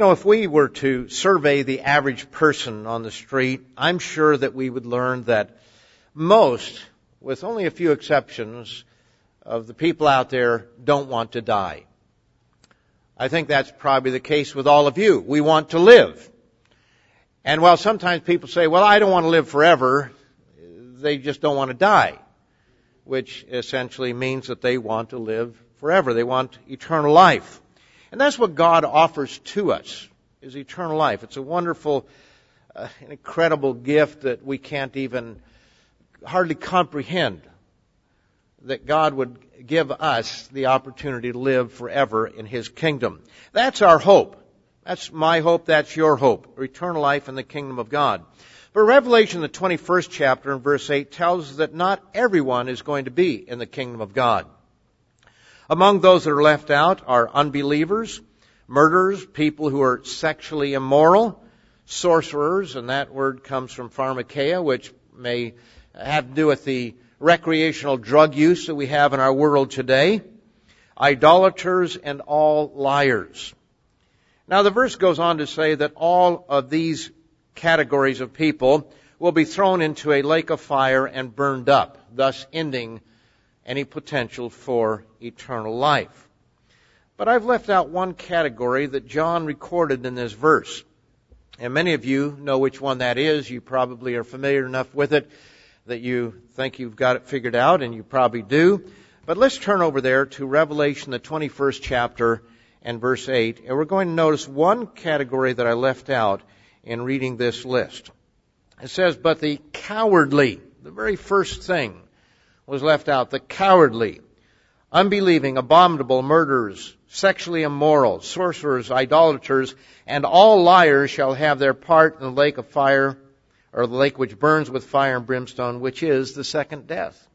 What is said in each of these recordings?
You know, if we were to survey the average person on the street, I'm sure that we would learn that most, with only a few exceptions, of the people out there don't want to die. I think that's probably the case with all of you. We want to live. And while sometimes people say, well, I don't want to live forever, they just don't want to die. Which essentially means that they want to live forever. They want eternal life. And that's what God offers to us, is eternal life. It's a wonderful, uh, incredible gift that we can't even hardly comprehend that God would give us the opportunity to live forever in His kingdom. That's our hope. That's my hope. That's your hope. Eternal life in the kingdom of God. But Revelation, the 21st chapter and verse 8 tells us that not everyone is going to be in the kingdom of God. Among those that are left out are unbelievers, murderers, people who are sexually immoral, sorcerers, and that word comes from pharmakeia, which may have to do with the recreational drug use that we have in our world today, idolaters, and all liars. Now the verse goes on to say that all of these categories of people will be thrown into a lake of fire and burned up, thus ending any potential for eternal life. But I've left out one category that John recorded in this verse. And many of you know which one that is. You probably are familiar enough with it that you think you've got it figured out, and you probably do. But let's turn over there to Revelation, the 21st chapter and verse 8. And we're going to notice one category that I left out in reading this list. It says, but the cowardly, the very first thing was left out. The cowardly, unbelieving, abominable, murderers, sexually immoral, sorcerers, idolaters, and all liars shall have their part in the lake of fire, or the lake which burns with fire and brimstone, which is the second death.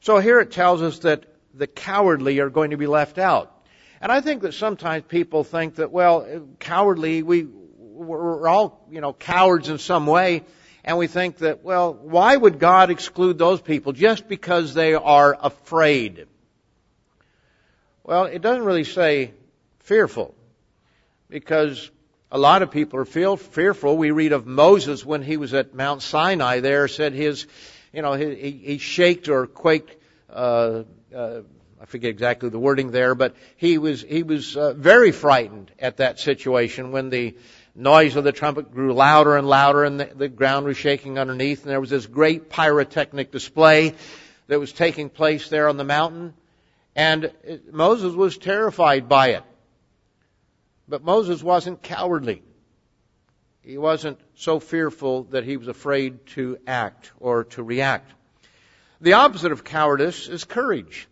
So here it tells us that the cowardly are going to be left out. And I think that sometimes people think that, well, cowardly, we, we're all, you know, cowards in some way. And we think that, well, why would God exclude those people just because they are afraid? Well, it doesn't really say fearful because a lot of people are feel, fearful. We read of Moses when he was at Mount Sinai there said his, you know, he, he shaked or quaked, uh, uh, I forget exactly the wording there, but he was, he was uh, very frightened at that situation when the, noise of the trumpet grew louder and louder and the, the ground was shaking underneath and there was this great pyrotechnic display that was taking place there on the mountain. And it, Moses was terrified by it. But Moses wasn't cowardly. He wasn't so fearful that he was afraid to act or to react. The opposite of cowardice is courage.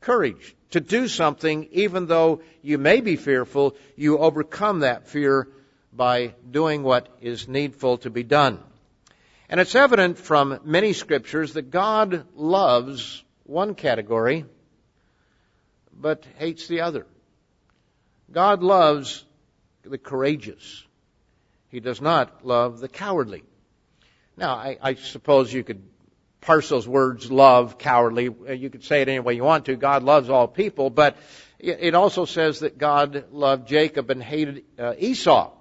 Courage. To do something even though you may be fearful, you overcome that fear by doing what is needful to be done. And it's evident from many scriptures that God loves one category, but hates the other. God loves the courageous. He does not love the cowardly. Now, I, I suppose you could parse those words, love, cowardly. You could say it any way you want to. God loves all people, but it also says that God loved Jacob and hated uh, Esau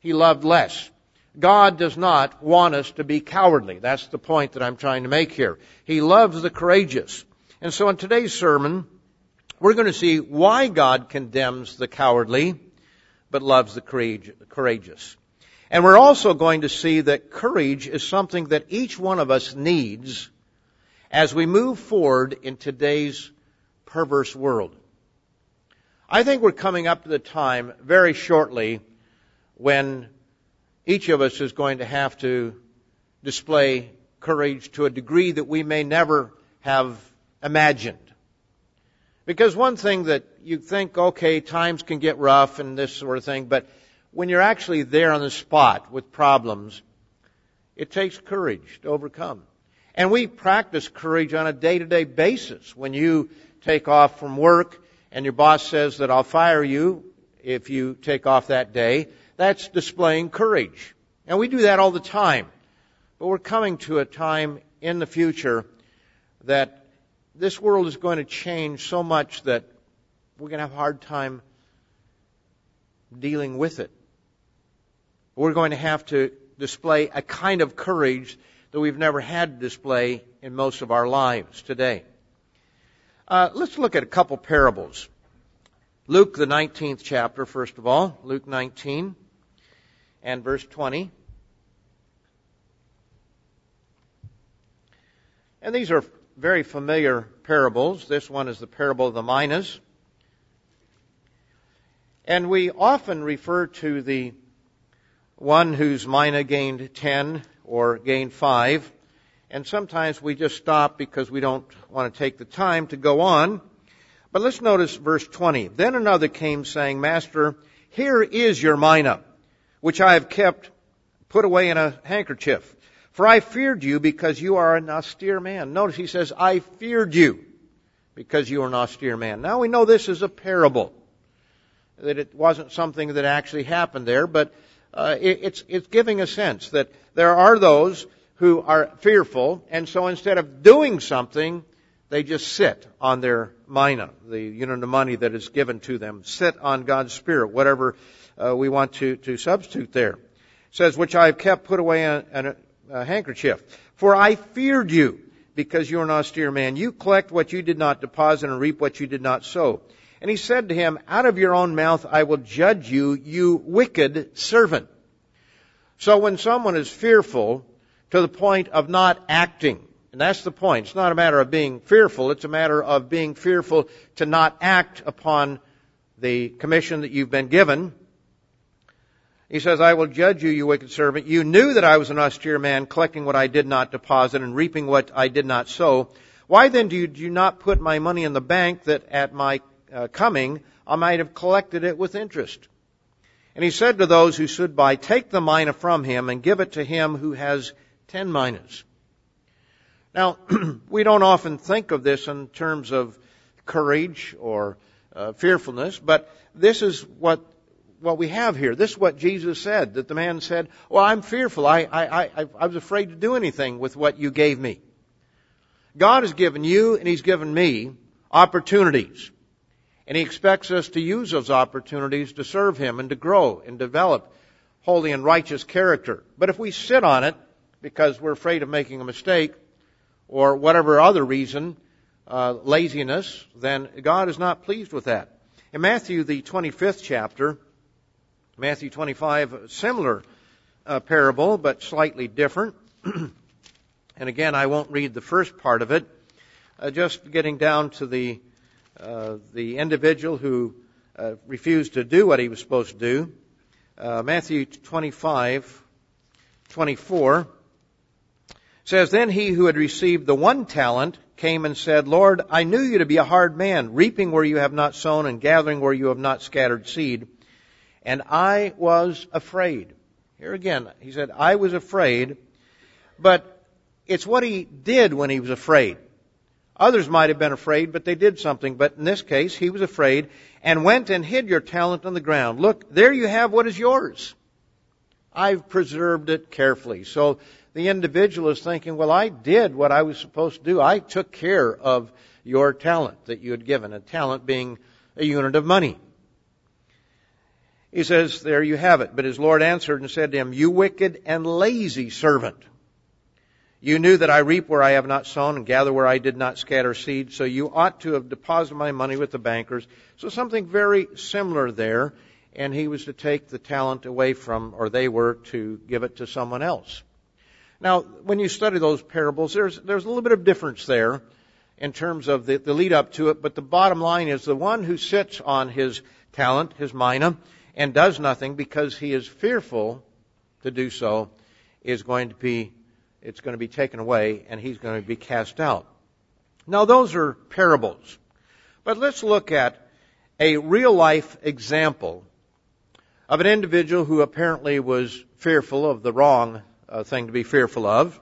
he loved less. God does not want us to be cowardly. That's the point that I'm trying to make here. He loves the courageous. And so in today's sermon, we're going to see why God condemns the cowardly, but loves the courageous. And we're also going to see that courage is something that each one of us needs as we move forward in today's perverse world. I think we're coming up to the time very shortly when each of us is going to have to display courage to a degree that we may never have imagined. Because one thing that you think, okay, times can get rough and this sort of thing, but when you're actually there on the spot with problems, it takes courage to overcome. And we practice courage on a day-to-day basis. When you take off from work and your boss says that I'll fire you if you take off that day, that's displaying courage. And we do that all the time. But we're coming to a time in the future that this world is going to change so much that we're going to have a hard time dealing with it. We're going to have to display a kind of courage that we've never had to display in most of our lives today. Uh, let's look at a couple parables. Luke, the 19th chapter, first of all. Luke 19 and verse 20. And these are very familiar parables. This one is the parable of the minas. And we often refer to the one whose mina gained 10 or gained 5. And sometimes we just stop because we don't want to take the time to go on. But let's notice verse 20. Then another came saying, Master, here is your mina, which I have kept put away in a handkerchief. For I feared you because you are an austere man. Notice he says, I feared you because you are an austere man. Now we know this is a parable. That it wasn't something that actually happened there, but uh, it, it's, it's giving a sense that there are those who are fearful, and so instead of doing something, they just sit on their mina, the unit of money that is given to them, sit on God's Spirit, whatever uh, we want to, to substitute there. It says, which I have kept put away in a, a handkerchief. For I feared you, because you are an austere man. You collect what you did not deposit and reap what you did not sow. And he said to him, out of your own mouth I will judge you, you wicked servant. So when someone is fearful to the point of not acting, and that's the point. It's not a matter of being fearful. It's a matter of being fearful to not act upon the commission that you've been given. He says, I will judge you, you wicked servant. You knew that I was an austere man, collecting what I did not deposit and reaping what I did not sow. Why then do you, do not put my money in the bank that at my uh, coming I might have collected it with interest? And he said to those who stood by, Take the mina from him and give it to him who has ten minas. Now, we don't often think of this in terms of courage or uh, fearfulness, but this is what what we have here. This is what Jesus said. That the man said, "Well, I'm fearful. I I I, I was afraid to do anything with what you gave me." God has given you and He's given me opportunities, and He expects us to use those opportunities to serve Him and to grow and develop holy and righteous character. But if we sit on it because we're afraid of making a mistake, or whatever other reason, uh, laziness, then God is not pleased with that. In Matthew, the 25th chapter, Matthew 25, similar uh, parable, but slightly different. and again, I won't read the first part of it. Uh, just getting down to the uh, the individual who uh, refused to do what he was supposed to do. Uh, Matthew 25, 24 says, Then he who had received the one talent came and said, Lord, I knew you to be a hard man, reaping where you have not sown and gathering where you have not scattered seed. And I was afraid. Here again, he said, I was afraid, but it's what he did when he was afraid. Others might have been afraid, but they did something. But in this case, he was afraid and went and hid your talent on the ground. Look, there you have what is yours. I've preserved it carefully. So the individual is thinking, well, I did what I was supposed to do. I took care of your talent that you had given, a talent being a unit of money. He says, there you have it. But his Lord answered and said to him, you wicked and lazy servant. You knew that I reap where I have not sown and gather where I did not scatter seed, so you ought to have deposited my money with the bankers. So something very similar there, and he was to take the talent away from, or they were to give it to someone else. Now, when you study those parables, there's, there's a little bit of difference there in terms of the, the lead up to it, but the bottom line is the one who sits on his talent, his mina, and does nothing because he is fearful to do so is going to be, it's going to be taken away and he's going to be cast out. Now those are parables. But let's look at a real life example of an individual who apparently was fearful of the wrong uh, thing to be fearful of,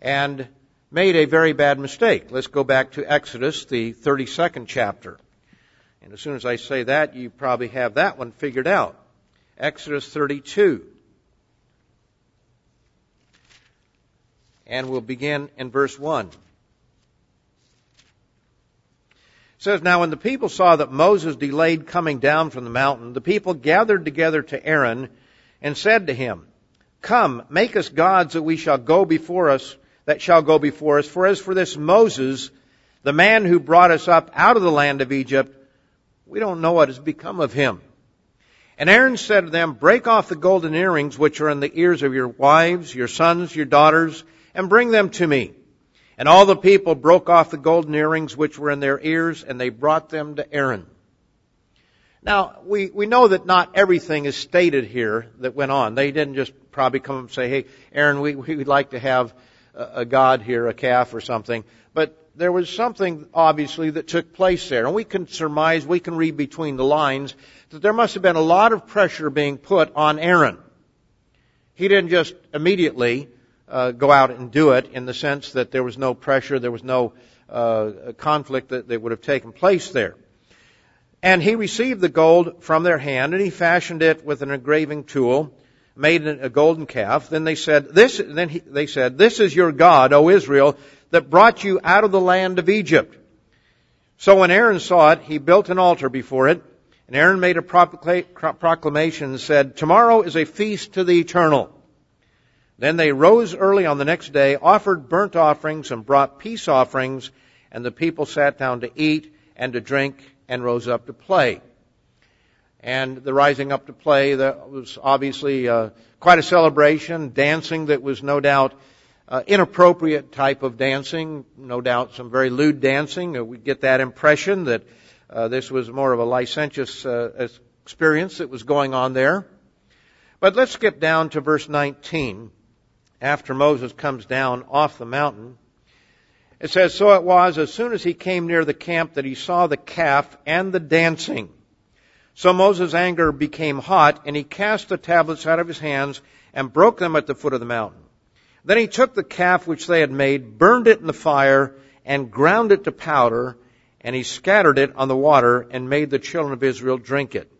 and made a very bad mistake. Let's go back to Exodus, the 32nd chapter. And as soon as I say that, you probably have that one figured out. Exodus 32. And we'll begin in verse 1. It says, Now when the people saw that Moses delayed coming down from the mountain, the people gathered together to Aaron and said to him, Come, make us gods that we shall go before us, that shall go before us. For as for this Moses, the man who brought us up out of the land of Egypt, we don't know what has become of him. And Aaron said to them, Break off the golden earrings which are in the ears of your wives, your sons, your daughters, and bring them to me. And all the people broke off the golden earrings which were in their ears, and they brought them to Aaron. Now, we, we know that not everything is stated here that went on. They didn't just probably come and say, hey, Aaron, we, we'd like to have a, a god here, a calf or something. But there was something, obviously, that took place there. And we can surmise, we can read between the lines, that there must have been a lot of pressure being put on Aaron. He didn't just immediately uh, go out and do it in the sense that there was no pressure, there was no uh, conflict that, that would have taken place there. And he received the gold from their hand, and he fashioned it with an engraving tool, made a golden calf. Then they said, "This." Then he, they said, "This is your God, O Israel, that brought you out of the land of Egypt." So when Aaron saw it, he built an altar before it, and Aaron made a proclamation and said, "Tomorrow is a feast to the Eternal." Then they rose early on the next day, offered burnt offerings, and brought peace offerings, and the people sat down to eat and to drink and rose up to play. And the rising up to play that was obviously uh, quite a celebration, dancing that was no doubt uh, inappropriate type of dancing, no doubt some very lewd dancing. Uh, we get that impression that uh, this was more of a licentious uh, experience that was going on there. But let's skip down to verse 19 after Moses comes down off the mountain. It says, So it was as soon as he came near the camp that he saw the calf and the dancing. So Moses' anger became hot, and he cast the tablets out of his hands and broke them at the foot of the mountain. Then he took the calf which they had made, burned it in the fire, and ground it to powder, and he scattered it on the water and made the children of Israel drink it.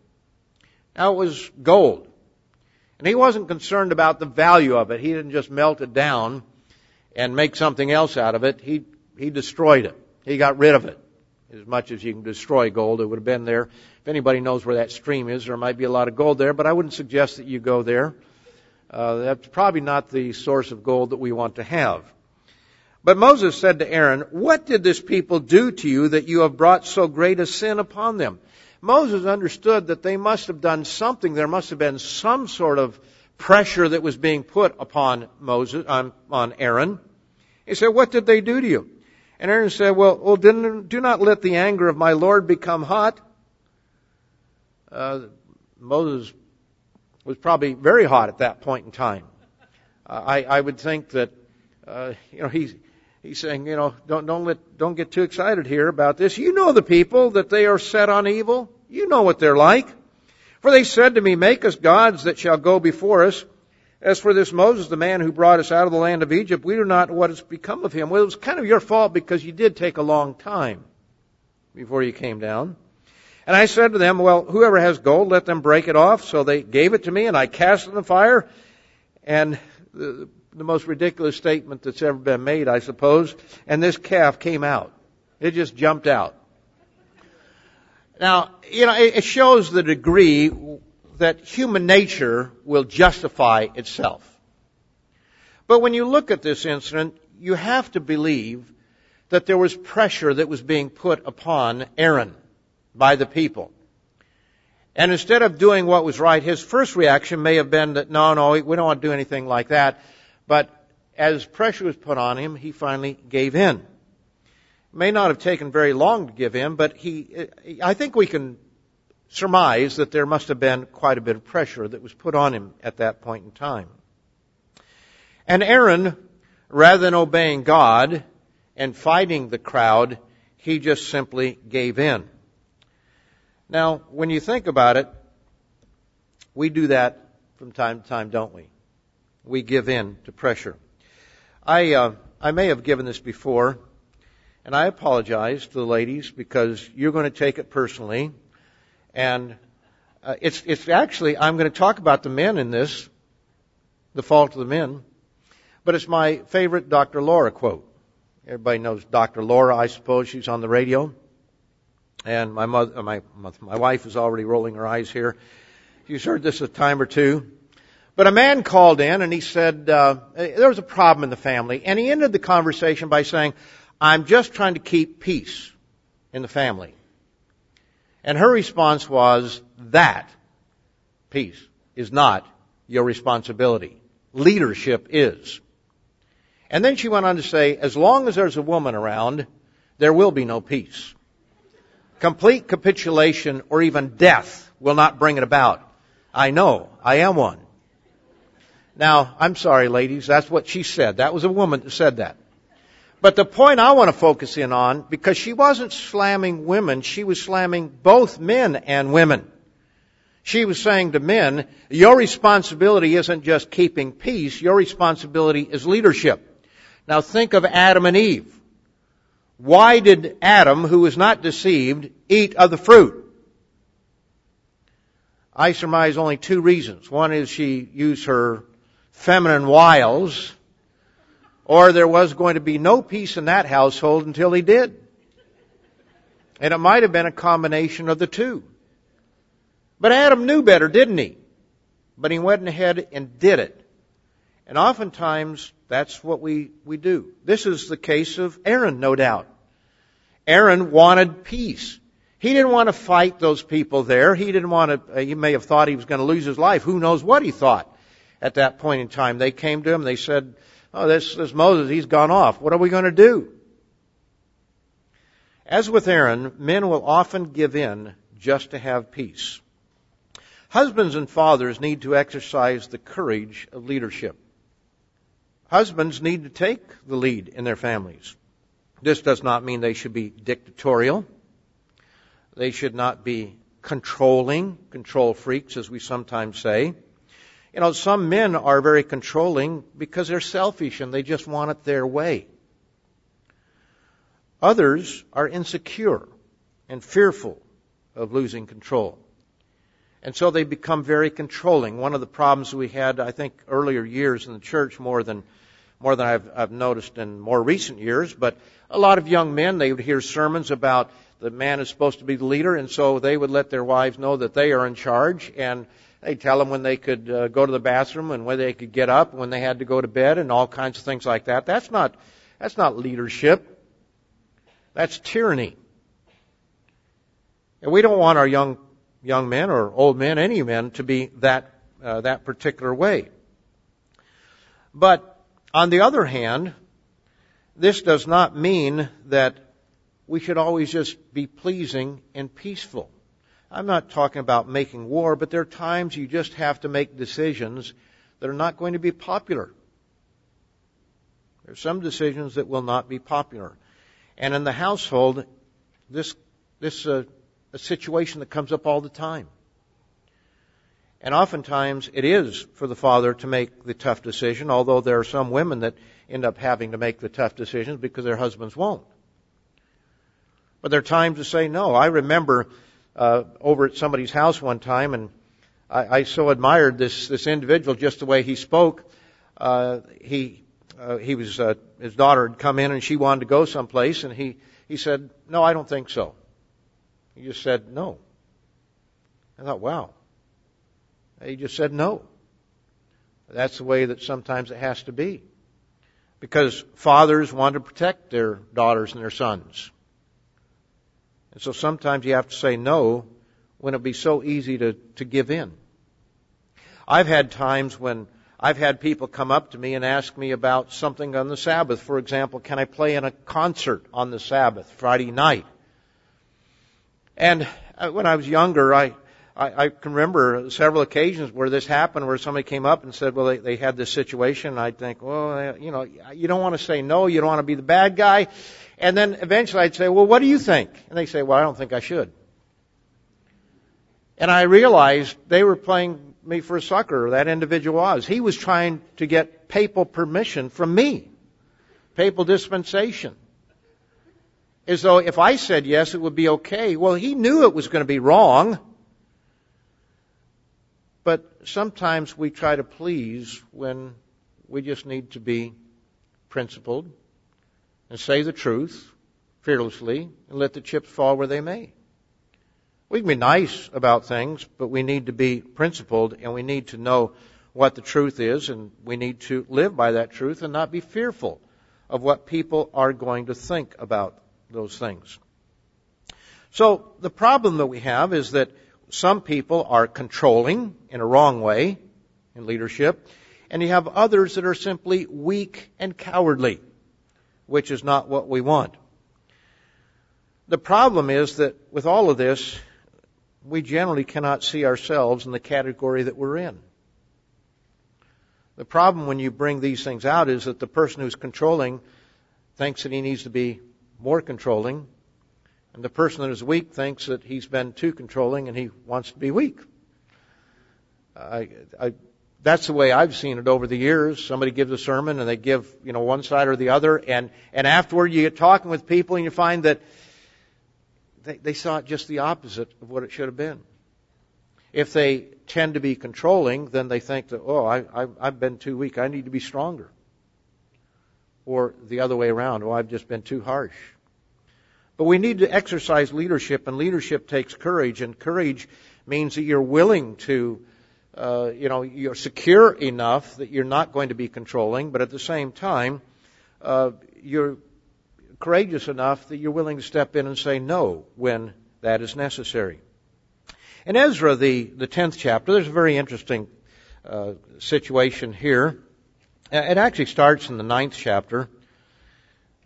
Now it was gold. And he wasn't concerned about the value of it. He didn't just melt it down and make something else out of it. He, he destroyed it. He got rid of it. As much as you can destroy gold, it would have been there. If anybody knows where that stream is, there might be a lot of gold there, but I wouldn't suggest that you go there. Uh, that's probably not the source of gold that we want to have. But Moses said to Aaron, What did this people do to you that you have brought so great a sin upon them? Moses understood that they must have done something. There must have been some sort of pressure that was being put upon Moses, on, on Aaron. He said, what did they do to you? And Aaron said, well, well do not let the anger of my Lord become hot. Uh, Moses was probably very hot at that point in time. Uh, I, I would think that, uh, you know, he's, he's saying, you know, don't, don't let, don't get too excited here about this. You know the people that they are set on evil. You know what they're like. For they said to me, Make us gods that shall go before us. As for this Moses, the man who brought us out of the land of Egypt, we do not know what has become of him. Well, it was kind of your fault because you did take a long time before you came down. And I said to them, Well, whoever has gold, let them break it off. So they gave it to me, and I cast it in the fire. And the, the most ridiculous statement that's ever been made, I suppose. And this calf came out. It just jumped out. Now, you know, it shows the degree that human nature will justify itself. But when you look at this incident, you have to believe that there was pressure that was being put upon Aaron by the people. And instead of doing what was right, his first reaction may have been that, no, no, we don't want to do anything like that. But as pressure was put on him, he finally gave in may not have taken very long to give in, but he, I think we can surmise that there must have been quite a bit of pressure that was put on him at that point in time. And Aaron, rather than obeying God and fighting the crowd, he just simply gave in. Now, when you think about it, we do that from time to time, don't we? We give in to pressure. I, uh, I may have given this before. And I apologize to the ladies because you're going to take it personally. And uh, it's, it's actually, I'm going to talk about the men in this, the fault of the men. But it's my favorite Dr. Laura quote. Everybody knows Dr. Laura, I suppose. She's on the radio. And my mother, my, my wife is already rolling her eyes here. She's heard this a time or two. But a man called in and he said, uh, there was a problem in the family. And he ended the conversation by saying, I'm just trying to keep peace in the family. And her response was, that peace is not your responsibility. Leadership is. And then she went on to say, as long as there's a woman around, there will be no peace. Complete capitulation or even death will not bring it about. I know. I am one. Now, I'm sorry, ladies. That's what she said. That was a woman that said that. But the point I want to focus in on, because she wasn't slamming women, she was slamming both men and women. She was saying to men, your responsibility isn't just keeping peace, your responsibility is leadership. Now think of Adam and Eve. Why did Adam, who was not deceived, eat of the fruit? I surmise only two reasons. One is she used her feminine wiles, or there was going to be no peace in that household until he did. And it might have been a combination of the two. But Adam knew better, didn't he? But he went ahead and did it. And oftentimes, that's what we, we do. This is the case of Aaron, no doubt. Aaron wanted peace. He didn't want to fight those people there. He didn't want to, uh, he may have thought he was going to lose his life. Who knows what he thought at that point in time. They came to him, they said, oh, this, this Moses, he's gone off. What are we going to do? As with Aaron, men will often give in just to have peace. Husbands and fathers need to exercise the courage of leadership. Husbands need to take the lead in their families. This does not mean they should be dictatorial. They should not be controlling, control freaks, as we sometimes say. You know, some men are very controlling because they're selfish and they just want it their way. Others are insecure and fearful of losing control. And so they become very controlling. One of the problems we had, I think, earlier years in the church more than, more than I've, I've noticed in more recent years, but a lot of young men, they would hear sermons about the man is supposed to be the leader, and so they would let their wives know that they are in charge, and they'd tell them when they could uh, go to the bathroom and when they could get up, when they had to go to bed, and all kinds of things like that. That's not, that's not leadership. That's tyranny. And we don't want our young young men or old men, any men, to be that, uh, that particular way. But on the other hand, this does not mean that we should always just be pleasing and peaceful. I'm not talking about making war, but there are times you just have to make decisions that are not going to be popular. There are some decisions that will not be popular. And in the household, this, this uh, a situation that comes up all the time. And oftentimes it is for the father to make the tough decision, although there are some women that end up having to make the tough decisions because their husbands won't. But there are times to say no. I remember uh, over at somebody's house one time, and I, I so admired this this individual just the way he spoke. Uh, he uh, he was uh, his daughter had come in and she wanted to go someplace, and he he said, "No, I don't think so." He just said no. I thought, wow. He just said no. That's the way that sometimes it has to be. Because fathers want to protect their daughters and their sons. And so sometimes you have to say no when it'd be so easy to, to give in. I've had times when I've had people come up to me and ask me about something on the Sabbath. For example, can I play in a concert on the Sabbath, Friday night? And uh, when I was younger, I, I, I can remember several occasions where this happened, where somebody came up and said, well, they, they had this situation. And I'd think, well, you know, you don't want to say no, you don't want to be the bad guy. And then eventually I'd say, well, what do you think? And they say, well, I don't think I should. And I realized they were playing me for a sucker, that individual was. He was trying to get papal permission from me. Papal dispensation as though if I said yes, it would be okay. Well, he knew it was going to be wrong. But sometimes we try to please when we just need to be principled and say the truth fearlessly and let the chips fall where they may. We can be nice about things, but we need to be principled and we need to know what the truth is and we need to live by that truth and not be fearful of what people are going to think about those things. So the problem that we have is that some people are controlling in a wrong way in leadership, and you have others that are simply weak and cowardly, which is not what we want. The problem is that with all of this, we generally cannot see ourselves in the category that we're in. The problem when you bring these things out is that the person who's controlling thinks that he needs to be more controlling, and the person that is weak thinks that he's been too controlling and he wants to be weak. I, I, that's the way I've seen it over the years. Somebody gives a sermon and they give, you know, one side or the other, and, and afterward you get talking with people and you find that they, they saw it just the opposite of what it should have been. If they tend to be controlling, then they think that, oh, I, I, I've been too weak. I need to be stronger. Or the other way around, oh, I've just been too harsh. But we need to exercise leadership, and leadership takes courage, and courage means that you're willing to uh, you know, you're secure enough that you're not going to be controlling, but at the same time, uh, you're courageous enough that you're willing to step in and say no when that is necessary. In Ezra, the, the 10th chapter, there's a very interesting uh, situation here. Uh, it actually starts in the ninth chapter,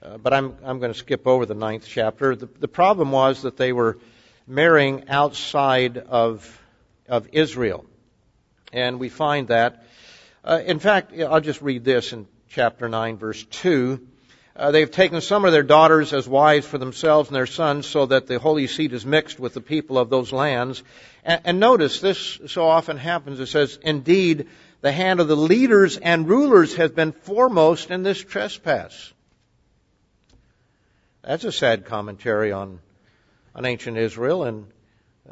uh, but I'm, I'm going to skip over the ninth chapter. The, the problem was that they were marrying outside of, of Israel. And we find that. Uh, in fact, I'll just read this in chapter 9, verse 2. Uh, they've taken some of their daughters as wives for themselves and their sons so that the holy seed is mixed with the people of those lands. And, and notice this so often happens. It says, indeed, the hand of the leaders and rulers has been foremost in this trespass. That's a sad commentary on, on ancient Israel, and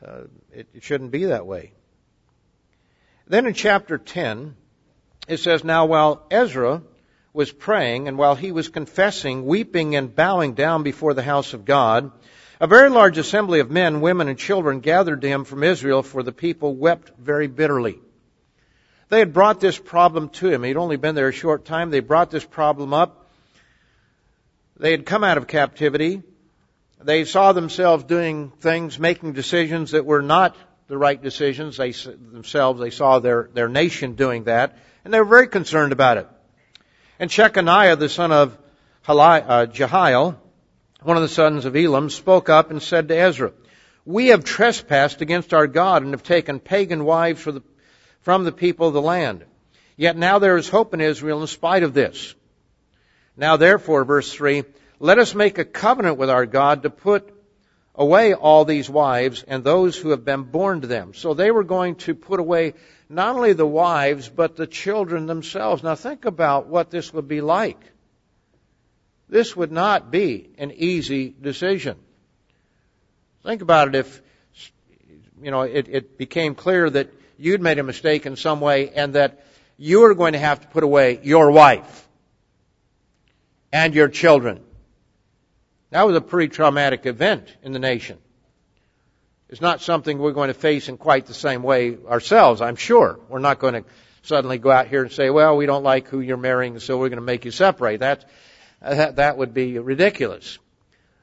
uh, it, it shouldn't be that way. Then in chapter 10, it says, Now while Ezra was praying and while he was confessing, weeping and bowing down before the house of God, a very large assembly of men, women, and children gathered to him from Israel, for the people wept very bitterly. They had brought this problem to him. He'd only been there a short time. They brought this problem up. They had come out of captivity. They saw themselves doing things, making decisions that were not the right decisions. They themselves, they saw their, their nation doing that, and they were very concerned about it. And Shechaniah, the son of uh, Jehiel, one of the sons of Elam, spoke up and said to Ezra, We have trespassed against our God and have taken pagan wives the, from the people of the land. Yet now there is hope in Israel in spite of this. Now therefore, verse 3, let us make a covenant with our God to put away all these wives and those who have been born to them. So they were going to put away not only the wives, but the children themselves. Now think about what this would be like. This would not be an easy decision. Think about it if, you know, it, it became clear that you'd made a mistake in some way and that you were going to have to put away your wife and your children that was a pretty traumatic event in the nation. It's not something we're going to face in quite the same way ourselves, I'm sure. We're not going to suddenly go out here and say, well, we don't like who you're marrying, so we're going to make you separate. That, that, would be ridiculous.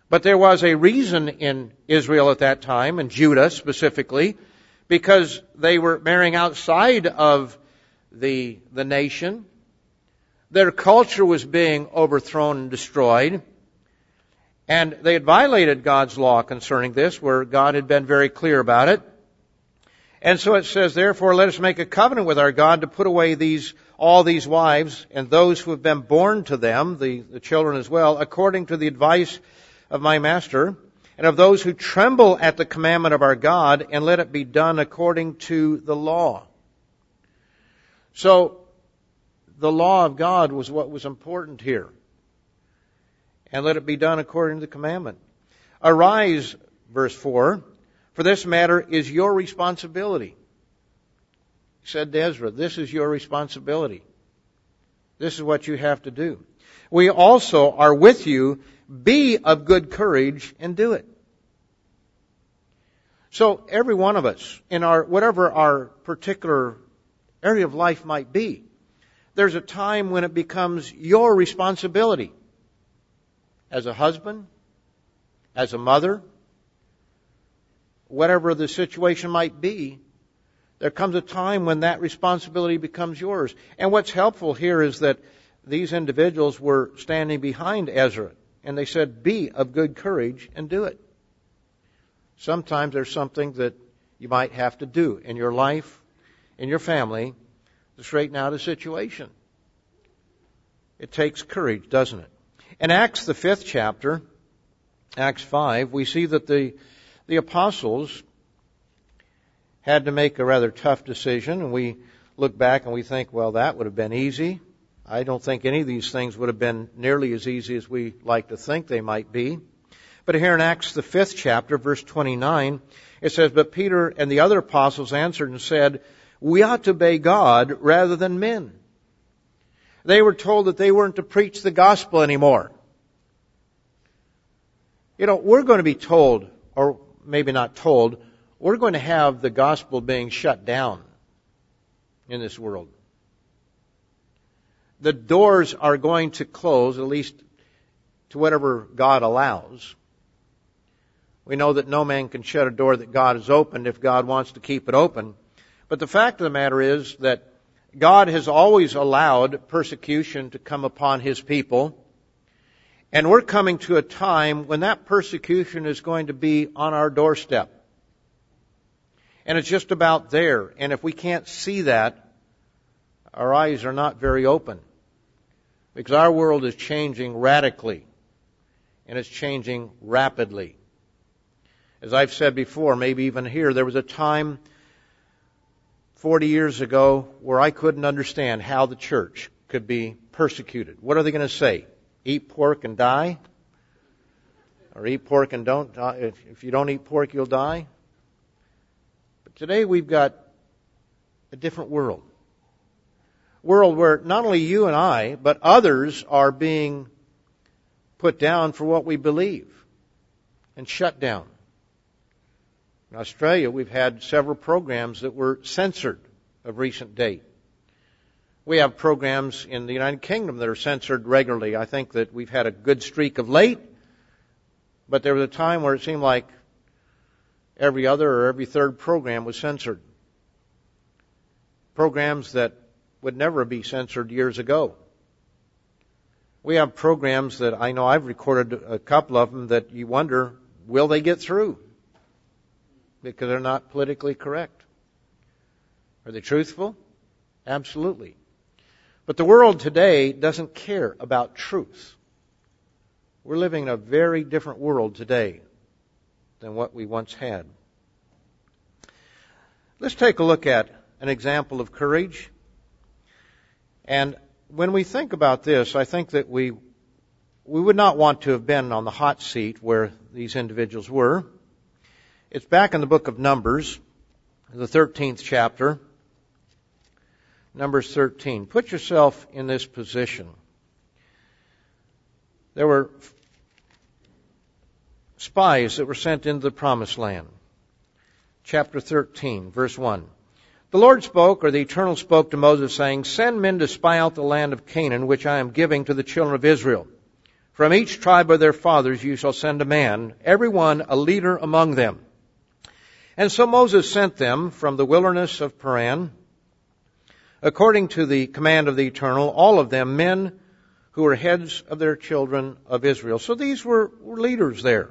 But there was a reason in Israel at that time, and Judah specifically, because they were marrying outside of the, the nation. Their culture was being overthrown and destroyed. And they had violated God's law concerning this, where God had been very clear about it. And so it says, therefore, let us make a covenant with our God to put away these, all these wives and those who have been born to them, the, the children as well, according to the advice of my master, and of those who tremble at the commandment of our God, and let it be done according to the law. So, the law of God was what was important here and let it be done according to the commandment. Arise, verse 4, for this matter is your responsibility. Said to Ezra, this is your responsibility. This is what you have to do. We also are with you. Be of good courage and do it. So every one of us, in our, whatever our particular area of life might be, there's a time when it becomes your responsibility as a husband, as a mother, whatever the situation might be, there comes a time when that responsibility becomes yours. And what's helpful here is that these individuals were standing behind Ezra, and they said, Be of good courage and do it. Sometimes there's something that you might have to do in your life, in your family, to straighten out a situation. It takes courage, doesn't it? In Acts, the fifth chapter, Acts 5, we see that the, the apostles had to make a rather tough decision, and we look back and we think, well, that would have been easy. I don't think any of these things would have been nearly as easy as we like to think they might be. But here in Acts, the fifth chapter, verse 29, it says, But Peter and the other apostles answered and said, We ought to obey God rather than men. They were told that they weren't to preach the gospel anymore. You know, we're going to be told, or maybe not told, we're going to have the gospel being shut down in this world. The doors are going to close, at least to whatever God allows. We know that no man can shut a door that God has opened if God wants to keep it open. But the fact of the matter is that God has always allowed persecution to come upon His people. And we're coming to a time when that persecution is going to be on our doorstep. And it's just about there. And if we can't see that, our eyes are not very open. Because our world is changing radically. And it's changing rapidly. As I've said before, maybe even here, there was a time 40 years ago where I couldn't understand how the church could be persecuted. What are they going to say? Eat pork and die? Or eat pork and don't, die? if you don't eat pork, you'll die? But today we've got a different world. World where not only you and I, but others are being put down for what we believe and shut down. In Australia, we've had several programs that were censored of recent date. We have programs in the United Kingdom that are censored regularly. I think that we've had a good streak of late, but there was a time where it seemed like every other or every third program was censored. Programs that would never be censored years ago. We have programs that I know I've recorded a couple of them that you wonder, will they get through? Because they're not politically correct. Are they truthful? Absolutely. But the world today doesn't care about truth. We're living in a very different world today than what we once had. Let's take a look at an example of courage. And when we think about this, I think that we, we would not want to have been on the hot seat where these individuals were. It's back in the book of Numbers, the 13th chapter. Numbers 13. Put yourself in this position. There were spies that were sent into the promised land. Chapter 13, verse 1. The Lord spoke, or the Eternal spoke to Moses, saying, Send men to spy out the land of Canaan, which I am giving to the children of Israel. From each tribe of their fathers you shall send a man, every one a leader among them. And so Moses sent them from the wilderness of Paran, according to the command of the Eternal, all of them men who were heads of their children of Israel. So these were, were leaders there.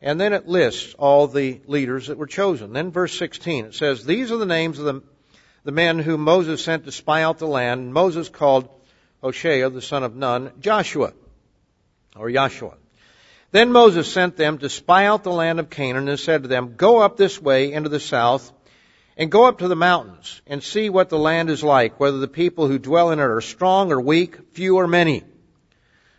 And then it lists all the leaders that were chosen. Then verse 16, it says, These are the names of the, the men whom Moses sent to spy out the land. Moses called Hoshea, the son of Nun, Joshua, or Joshua. Then Moses sent them to spy out the land of Canaan and said to them, Go up this way into the south and go up to the mountains and see what the land is like, whether the people who dwell in it are strong or weak, few or many,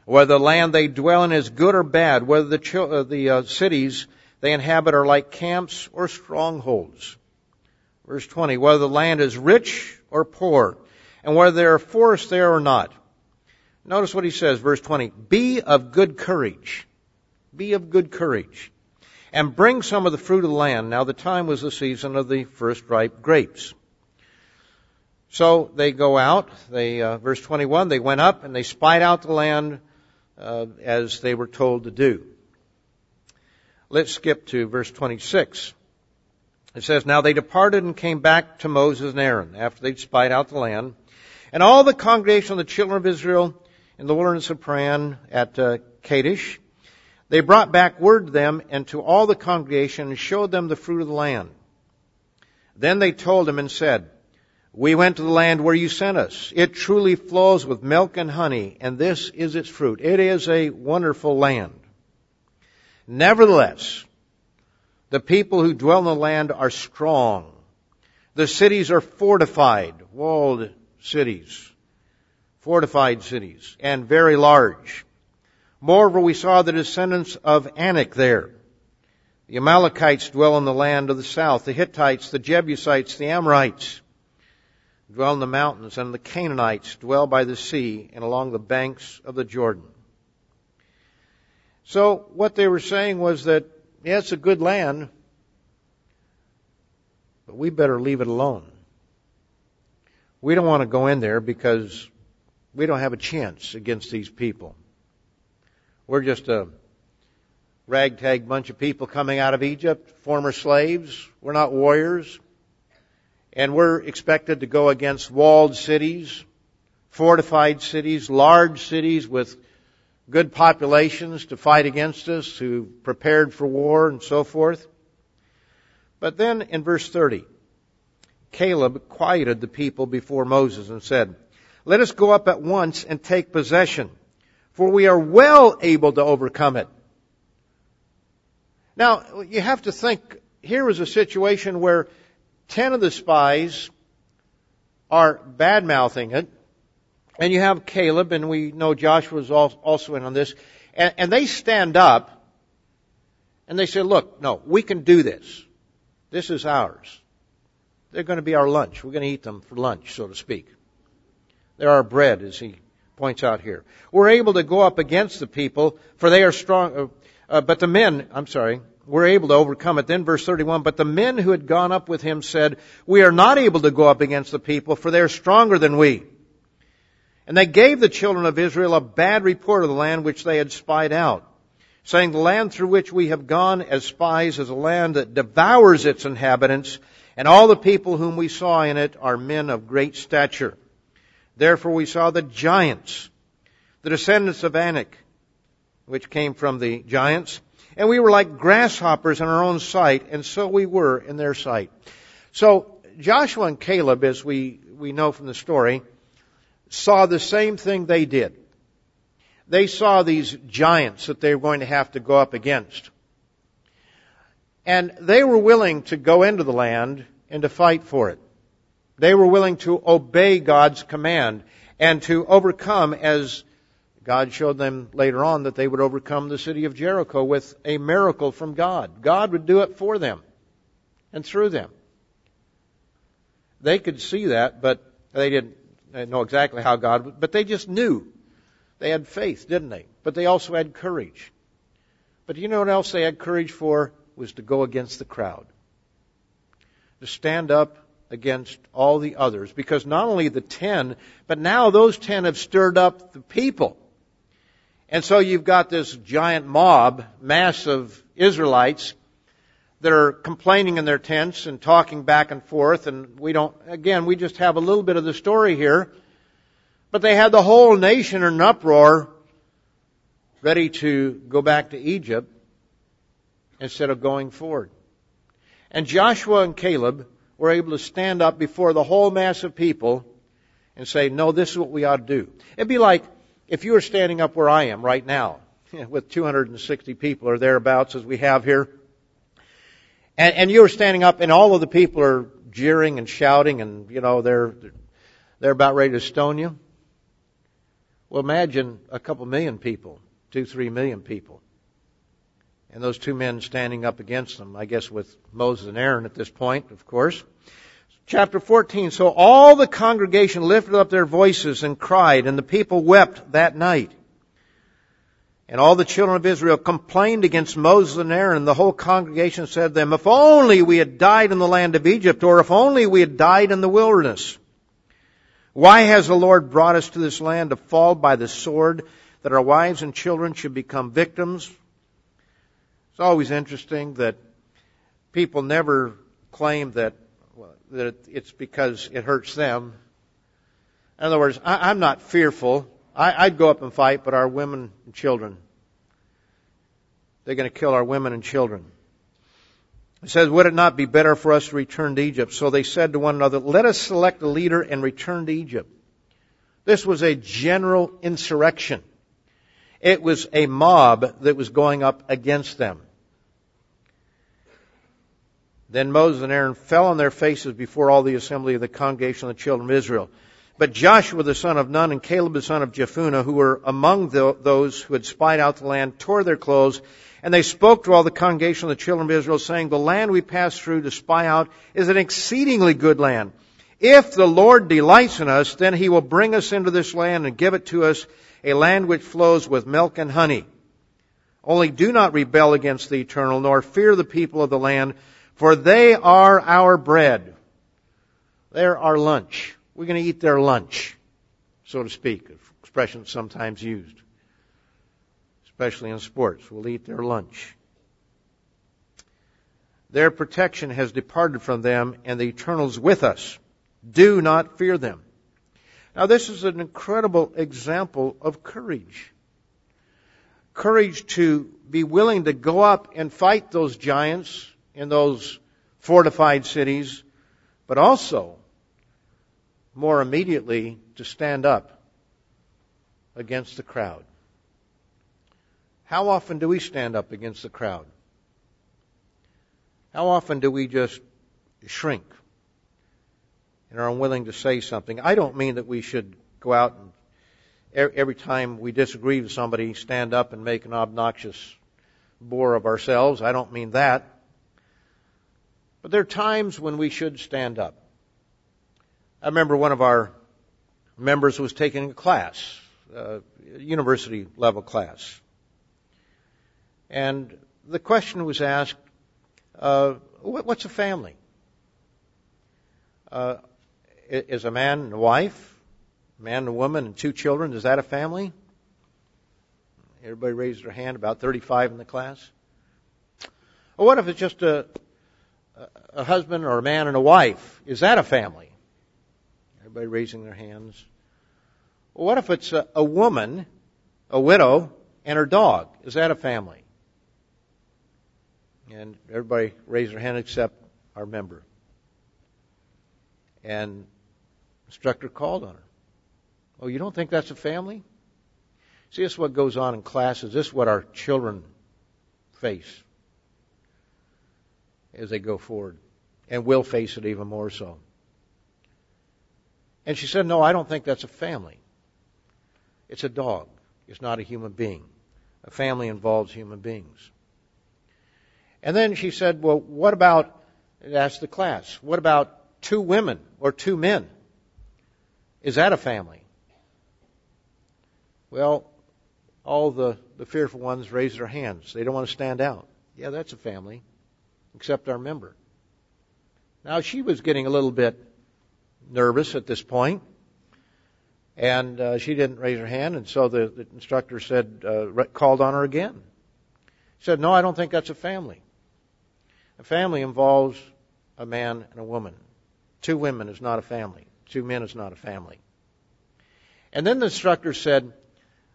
whether the land they dwell in is good or bad, whether the, uh, the uh, cities they inhabit are like camps or strongholds. Verse 20, whether the land is rich or poor, and whether there are forests there or not. Notice what he says, verse 20, be of good courage be of good courage. and bring some of the fruit of the land. Now the time was the season of the first ripe grapes. So they go out, they, uh, verse 21, they went up and they spied out the land uh, as they were told to do. Let's skip to verse 26. It says, Now they departed and came back to Moses and Aaron after they'd spied out the land. And all the congregation of the children of Israel in the wilderness of Paran at uh, Kadesh, they brought back word to them and to all the congregation and showed them the fruit of the land. Then they told them and said, We went to the land where you sent us. It truly flows with milk and honey, and this is its fruit. It is a wonderful land. Nevertheless, the people who dwell in the land are strong. The cities are fortified, walled cities, fortified cities, and very large. Moreover, we saw the descendants of Anak there. The Amalekites dwell in the land of the south. The Hittites, the Jebusites, the Amorites dwell in the mountains, and the Canaanites dwell by the sea and along the banks of the Jordan. So what they were saying was that, yeah, it's a good land, but we better leave it alone. We don't want to go in there because we don't have a chance against these people. We're just a ragtag bunch of people coming out of Egypt, former slaves. We're not warriors. And we're expected to go against walled cities, fortified cities, large cities with good populations to fight against us, who prepared for war and so forth. But then in verse 30, Caleb quieted the people before Moses and said, Let us go up at once and take possession, for we are well able to overcome it. Now, you have to think, here is a situation where ten of the spies are bad mouthing it, and you have Caleb, and we know Joshua is also in on this, and, and they stand up and they say, look, no, we can do this. This is ours. They're going to be our lunch. We're going to eat them for lunch, so to speak. They're our bread, as he points out here. We're able to go up against the people, for they are strong, uh, uh, but the men, I'm sorry, we're able to overcome it. Then verse 31, but the men who had gone up with him said, we are not able to go up against the people, for they are stronger than we. And they gave the children of Israel a bad report of the land which they had spied out, saying, The land through which we have gone as spies is a land that devours its inhabitants, and all the people whom we saw in it are men of great stature. Therefore we saw the giants, the descendants of Anak, which came from the giants, and we were like grasshoppers in our own sight, and so we were in their sight. So Joshua and Caleb, as we, we know from the story, saw the same thing they did. They saw these giants that they were going to have to go up against. And they were willing to go into the land and to fight for it. They were willing to obey God's command and to overcome as God showed them later on that they would overcome the city of Jericho with a miracle from God. God would do it for them and through them. They could see that, but they didn't know exactly how God, would, but they just knew. They had faith, didn't they? But they also had courage. But you know what else they had courage for? Was to go against the crowd. To stand up against all the others. Because not only the ten, but now those ten have stirred up the people. And so you've got this giant mob, mass of Israelites that are complaining in their tents and talking back and forth. And we don't, again, we just have a little bit of the story here. But they had the whole nation in an uproar, ready to go back to Egypt instead of going forward. And Joshua and Caleb were able to stand up before the whole mass of people and say, no, this is what we ought to do. It'd be like if you were standing up where I am right now, with 260 people or thereabouts as we have here, and, and you were standing up and all of the people are jeering and shouting and, you know, they're, they're about ready to stone you. Well, imagine a couple million people, two, three million people. And those two men standing up against them, I guess with Moses and Aaron at this point, of course. Chapter 14. So all the congregation lifted up their voices and cried, and the people wept that night. And all the children of Israel complained against Moses and Aaron, and the whole congregation said to them, If only we had died in the land of Egypt, or if only we had died in the wilderness. Why has the Lord brought us to this land to fall by the sword, that our wives and children should become victims? It's always interesting that people never claim that, that it's because it hurts them. In other words, I, am not fearful I, would go up and fight, but our women and children, they're going to kill our women and children. It says, would it not be better for us to return to Egypt? So they said to one another, let us select a leader and return to Egypt. This was a general insurrection. It was a mob that was going up against them. Then Moses and Aaron fell on their faces before all the assembly of the congregation of the children of Israel. But Joshua the son of Nun and Caleb the son of Jephunneh, who were among the, those who had spied out the land, tore their clothes, and they spoke to all the congregation of the children of Israel, saying, The land we passed through to spy out is an exceedingly good land. If the Lord delights in us, then he will bring us into this land and give it to us, a land which flows with milk and honey. Only do not rebel against the eternal, nor fear the people of the land, for they are our bread. They're our lunch. We're going to eat their lunch, so to speak, expression sometimes used, especially in sports. We'll eat their lunch. Their protection has departed from them, and the eternal's with us. Do not fear them. Now, this is an incredible example of courage. Courage to be willing to go up and fight those giants in those fortified cities, but also more immediately to stand up against the crowd. How often do we stand up against the crowd? How often do we just shrink and are unwilling to say something? I don't mean that we should go out and every time we disagree with somebody stand up and make an obnoxious bore of ourselves. I don't mean that. But there are times when we should stand up. I remember one of our members was taking a class, a university level class. And the question was asked, uh, what's a family? Uh, is a man and a wife, man and a woman and two children, is that a family? Everybody raised their hand, about 35 in the class. Or what if it's just a, a husband or a man and a wife? Is that a family? Everybody raising their hands. What if it's a, a woman, a widow, and her dog? Is that a family? And everybody raised their hand except our member. And instructor called on her. Oh, you don't think that's a family? See, this is what goes on in classes. This is what our children face as they go forward. And will face it even more so. And she said, No, I don't think that's a family. It's a dog. It's not a human being. A family involves human beings. And then she said, Well, what about, asked the class, what about two women or two men? Is that a family? Well, all the, the fearful ones raised their hands. They don't want to stand out. Yeah, that's a family, except our member. Now she was getting a little bit nervous at this point, and uh, she didn't raise her hand, and so the, the instructor said, uh, called on her again. She said, "No, I don't think that's a family. A family involves a man and a woman. Two women is not a family. Two men is not a family." And then the instructor said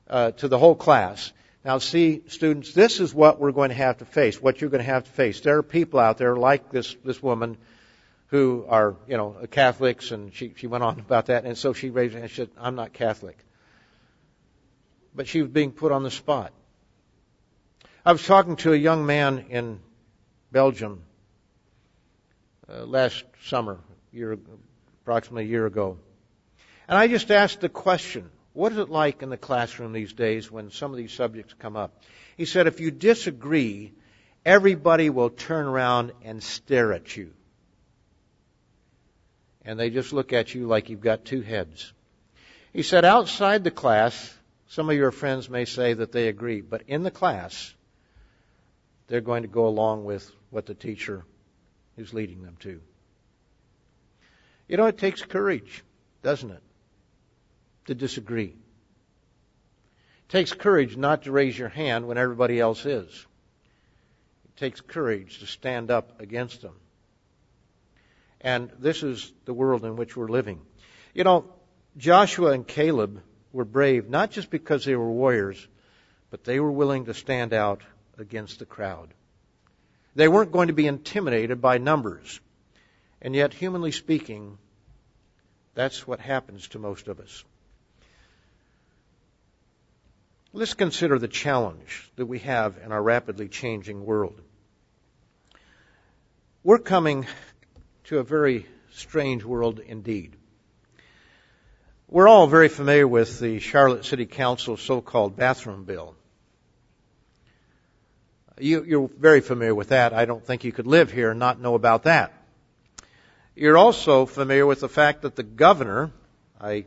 uh, to the whole class, now, see, students, this is what we're going to have to face, what you're going to have to face. There are people out there like this, this woman who are, you know, Catholics, and she, she went on about that, and so she raised her hand and said, I'm not Catholic. But she was being put on the spot. I was talking to a young man in Belgium uh, last summer, year, approximately a year ago. And I just asked the question, what is it like in the classroom these days when some of these subjects come up? He said, if you disagree, everybody will turn around and stare at you and they just look at you like you've got two heads. He said outside the class, Some of your friends may say that they agree, but in the class, they're going to go along with what the teacher is leading them to. You know, it takes courage, doesn't it, to disagree. It takes courage not to raise your hand when everybody else is. It takes courage to stand up against them. And this is the world in which we're living. You know, Joshua and Caleb were brave, not just because they were warriors, but they were willing to stand out against the crowd. They weren't going to be intimidated by numbers. And yet, humanly speaking, that's what happens to most of us. Let's consider the challenge that we have in our rapidly changing world. We're coming to a very strange world indeed. We're all very familiar with the Charlotte City Council so-called bathroom bill. You, are very familiar with that. I don't think you could live here and not know about that. You're also familiar with the fact that the governor, I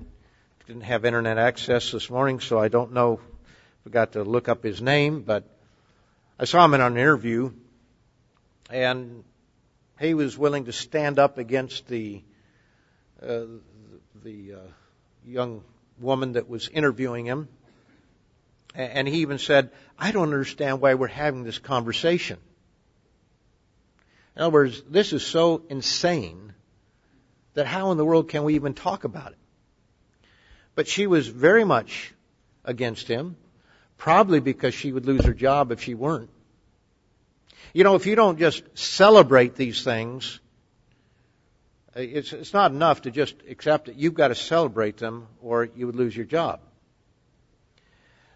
didn't have internet access this morning, so I don't know, forgot to look up his name, but I saw him in an interview, and he was willing to stand up against the uh, the uh, young woman that was interviewing him. And he even said, I don't understand why we're having this conversation. In other words, this is so insane that how in the world can we even talk about it? But she was very much against him, probably because she would lose her job if she weren't. You know, if you don't just celebrate these things, it's, it's not enough to just accept it. You've got to celebrate them or you would lose your job.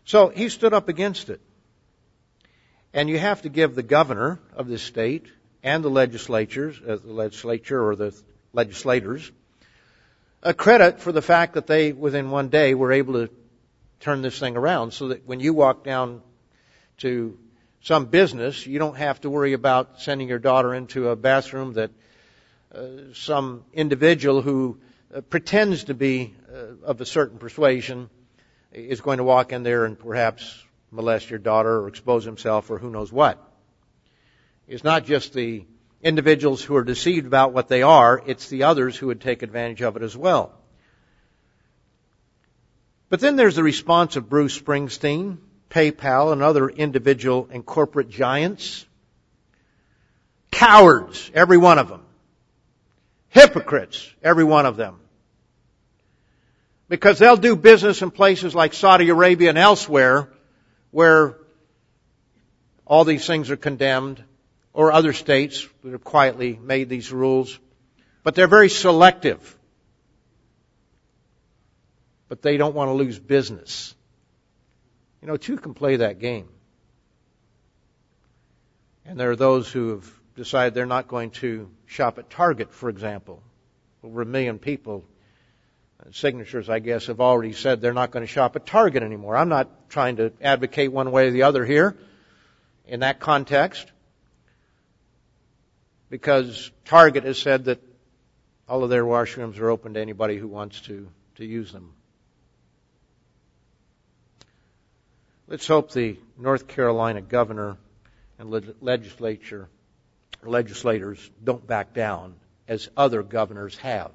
So he stood up against it. And you have to give the governor of this state and the legislatures, uh, the legislature or the legislators, a credit for the fact that they, within one day, were able to turn this thing around so that when you walk down to some business, you don't have to worry about sending your daughter into a bathroom that uh, some individual who uh, pretends to be uh, of a certain persuasion is going to walk in there and perhaps molest your daughter or expose himself or who knows what. It's not just the individuals who are deceived about what they are, it's the others who would take advantage of it as well. But then there's the response of Bruce Springsteen, PayPal, and other individual and corporate giants. Cowards, every one of them. Hypocrites, every one of them. Because they'll do business in places like Saudi Arabia and elsewhere where all these things are condemned or other states that have quietly made these rules. But they're very selective. But they don't want to lose business. You know, two can play that game. And there are those who have decided they're not going to shop at Target, for example. Over a million people, uh, signatures, I guess, have already said they're not going to shop at Target anymore. I'm not trying to advocate one way or the other here in that context because Target has said that all of their washrooms are open to anybody who wants to, to use them. Let's hope the North Carolina governor and legislature legislators don't back down as other governors have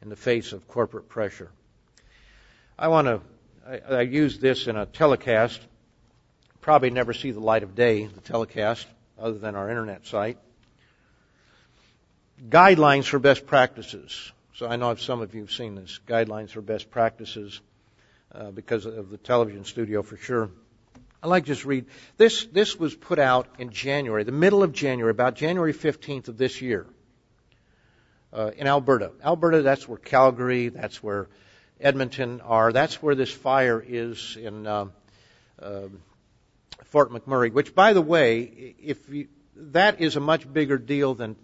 in the face of corporate pressure. I want to, I, I use this in a telecast, probably never see the light of day, the telecast, other than our internet site. Guidelines for best practices. So I know some of you have seen this. Guidelines for best practices uh, because of the television studio for sure. I like just read this. This was put out in January, the middle of January, about January 15th of this year, uh, in Alberta. Alberta, that's where Calgary, that's where Edmonton are. That's where this fire is in uh, uh, Fort McMurray. Which, by the way, if you, that is a much bigger deal than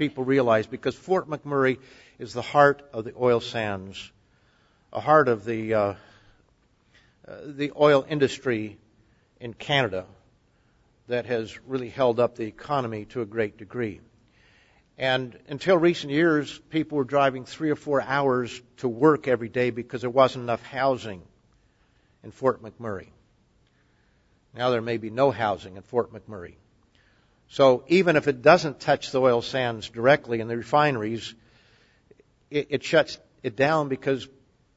people realize, because Fort McMurray is the heart of the oil sands, a heart of the uh, uh, the oil industry in Canada that has really held up the economy to a great degree. And until recent years, people were driving three or four hours to work every day because there wasn't enough housing in Fort McMurray. Now there may be no housing in Fort McMurray. So even if it doesn't touch the oil sands directly in the refineries, it, it shuts it down because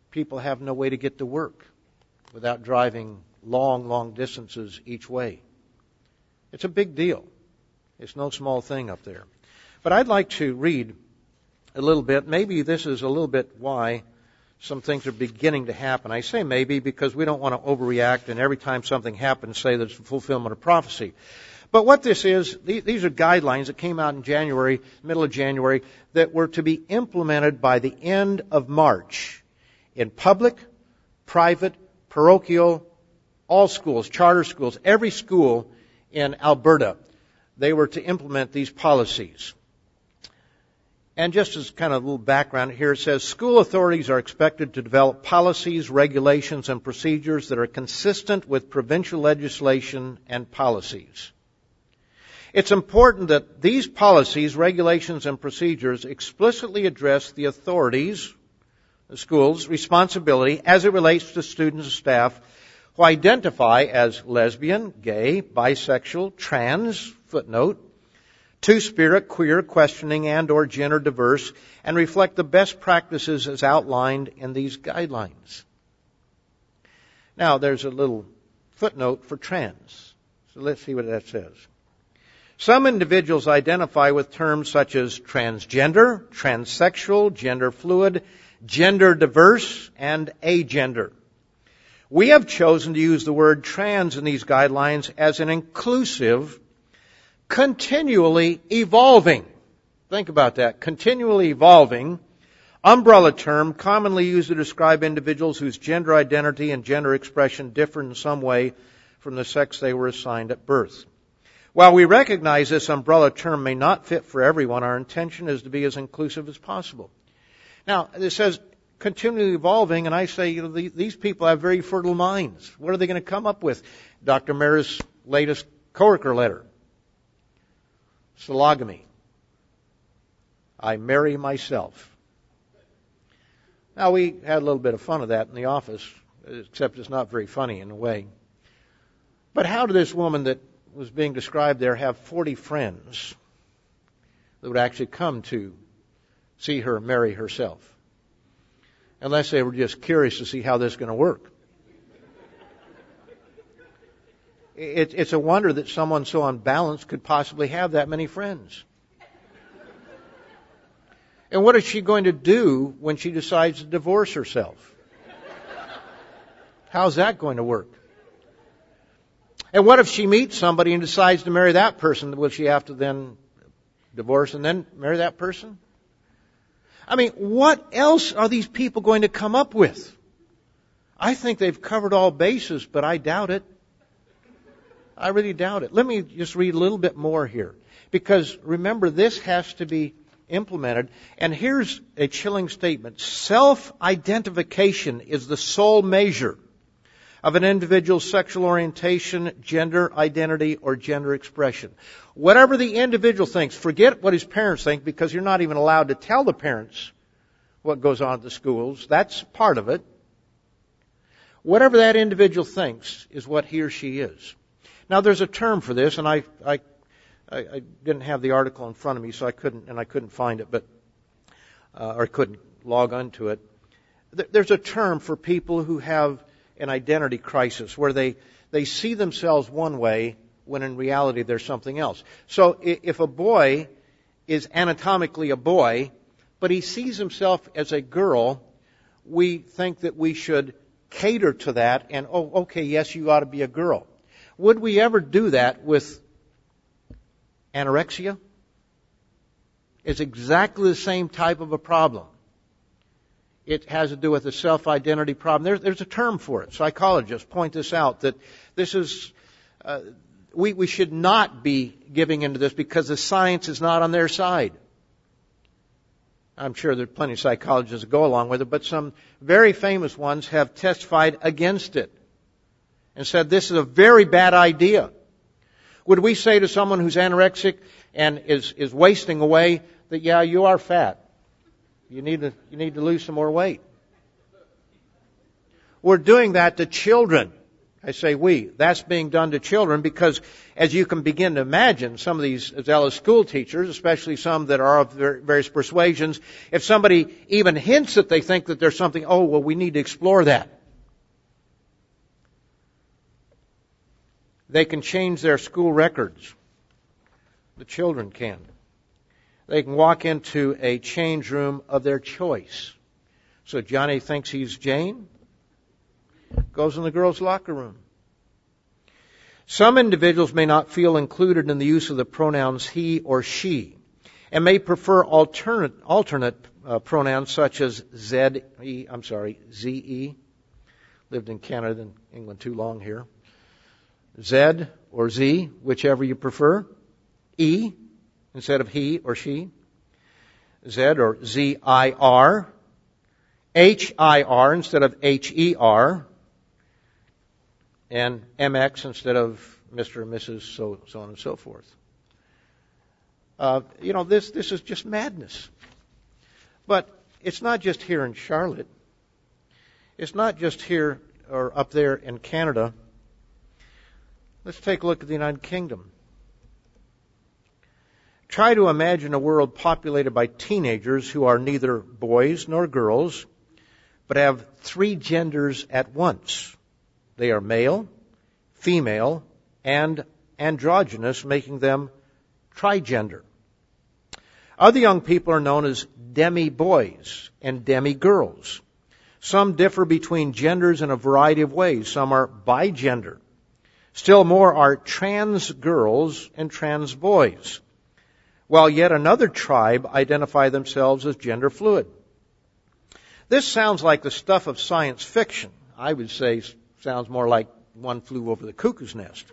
people have no way to get to work without driving long, long distances each way. It's a big deal. It's no small thing up there. But I'd like to read a little bit. Maybe this is a little bit why some things are beginning to happen. I say maybe because we don't want to overreact and every time something happens say that it's a fulfillment of prophecy. But what this is, these are guidelines that came out in January, middle of January, that were to be implemented by the end of March in public, private, parochial, all schools, charter schools, every school in Alberta. They were to implement these policies. And just as kind of a little background here, it says school authorities are expected to develop policies, regulations, and procedures that are consistent with provincial legislation and policies. It's important that these policies, regulations, and procedures explicitly address the authorities, the school's responsibility as it relates to students and staff who identify as lesbian, gay, bisexual, trans, footnote, two-spirit, queer, questioning, and or gender diverse, and reflect the best practices as outlined in these guidelines. Now, there's a little footnote for trans. So let's see what that says. Some individuals identify with terms such as transgender, transsexual, gender fluid, gender diverse, and agender. We have chosen to use the word trans in these guidelines as an inclusive, continually evolving, think about that, continually evolving umbrella term commonly used to describe individuals whose gender identity and gender expression differ in some way from the sex they were assigned at birth. While we recognize this umbrella term may not fit for everyone, our intention is to be as inclusive as possible. Now, it says continually evolving, and I say, you know, these people have very fertile minds. What are they going to come up with? Dr. Maher's latest coworker letter. Sologamy. I marry myself. Now, we had a little bit of fun of that in the office, except it's not very funny in a way. But how did this woman that was being described there have 40 friends that would actually come to see her marry herself. Unless they were just curious to see how this is going to work. It, it's a wonder that someone so unbalanced could possibly have that many friends. And what is she going to do when she decides to divorce herself? How's that going to work? And what if she meets somebody and decides to marry that person? Will she have to then divorce and then marry that person? I mean, what else are these people going to come up with? I think they've covered all bases, but I doubt it. I really doubt it. Let me just read a little bit more here. Because remember, this has to be implemented. And here's a chilling statement. Self-identification is the sole measure of an individual's sexual orientation, gender identity, or gender expression. Whatever the individual thinks, forget what his parents think because you're not even allowed to tell the parents what goes on at the schools. That's part of it. Whatever that individual thinks is what he or she is. Now there's a term for this, and I, I, I didn't have the article in front of me, so I couldn't, and I couldn't find it, but, uh, or couldn't log onto it. There's a term for people who have an identity crisis where they, they see themselves one way when in reality they're something else. So if a boy is anatomically a boy, but he sees himself as a girl, we think that we should cater to that and, oh, okay, yes, you ought to be a girl. Would we ever do that with anorexia? It's exactly the same type of a problem it has to do with a self-identity problem. There's, there's a term for it. Psychologists point this out that this is, uh, we, we should not be giving into this because the science is not on their side. I'm sure there are plenty of psychologists that go along with it, but some very famous ones have testified against it and said this is a very bad idea. Would we say to someone who's anorexic and is, is wasting away that, yeah, you are fat? You need to, you need to lose some more weight. We're doing that to children. I say we. That's being done to children because as you can begin to imagine, some of these zealous school teachers, especially some that are of various persuasions, if somebody even hints that they think that there's something, oh, well, we need to explore that. They can change their school records. The children can. They can walk into a change room of their choice. So Johnny thinks he's Jane goes in the girls' locker room. Some individuals may not feel included in the use of the pronouns he or she and may prefer alternate, alternate uh, pronouns such as Z-E, I'm sorry, Z-E. Lived in Canada and England too long here. Z or Z, whichever you prefer. E instead of he or she. Z or Z-I-R. H-I-R instead of H-E-R and MX instead of Mr. and Mrs. so, so on and so forth. Uh, you know, this, this is just madness. But it's not just here in Charlotte. It's not just here or up there in Canada. Let's take a look at the United Kingdom. Try to imagine a world populated by teenagers who are neither boys nor girls, but have three genders at once. They are male, female, and androgynous, making them trigender. Other young people are known as demi boys and demi girls. Some differ between genders in a variety of ways. Some are bigender. Still more are trans girls and trans boys. While yet another tribe identify themselves as gender fluid. This sounds like the stuff of science fiction. I would say Sounds more like one flew over the cuckoo's nest.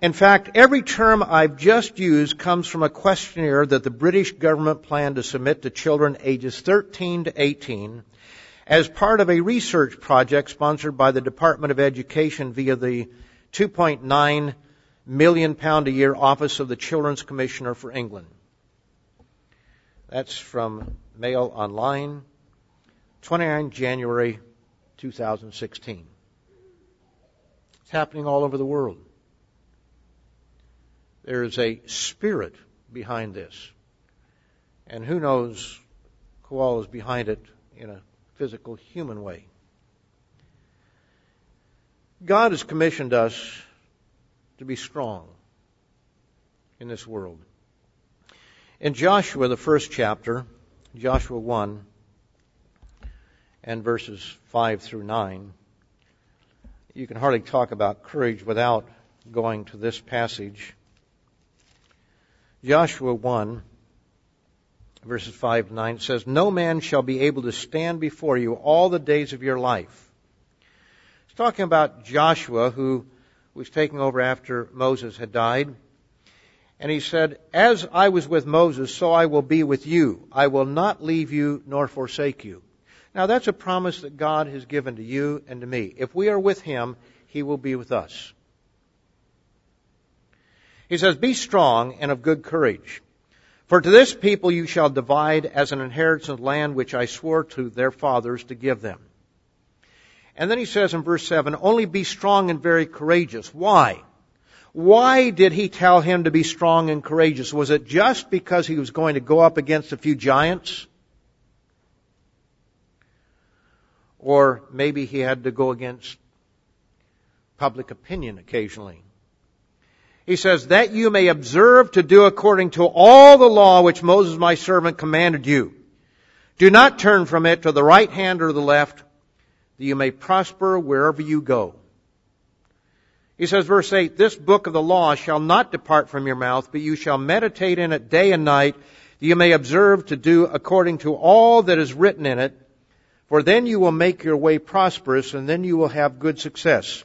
In fact, every term I've just used comes from a questionnaire that the British government planned to submit to children ages 13 to 18 as part of a research project sponsored by the Department of Education via the 2.9 million pound a year Office of the Children's Commissioner for England. That's from Mail Online, 29 January 2016. It's happening all over the world. There is a spirit behind this. And who knows who is behind it in a physical human way. God has commissioned us to be strong in this world. In Joshua, the first chapter, Joshua 1, and verses 5 through 9. You can hardly talk about courage without going to this passage. Joshua 1, verses 5 to 9 says, No man shall be able to stand before you all the days of your life. It's talking about Joshua who was taking over after Moses had died. And he said, As I was with Moses, so I will be with you. I will not leave you nor forsake you. Now that's a promise that God has given to you and to me. If we are with Him, He will be with us. He says, Be strong and of good courage. For to this people you shall divide as an inheritance land which I swore to their fathers to give them. And then he says in verse 7, Only be strong and very courageous. Why? Why did he tell him to be strong and courageous? Was it just because he was going to go up against a few giants? Or maybe he had to go against public opinion occasionally. He says, that you may observe to do according to all the law which Moses my servant commanded you. Do not turn from it to the right hand or the left, that you may prosper wherever you go. He says, verse 8, this book of the law shall not depart from your mouth, but you shall meditate in it day and night, that you may observe to do according to all that is written in it. For then you will make your way prosperous, and then you will have good success.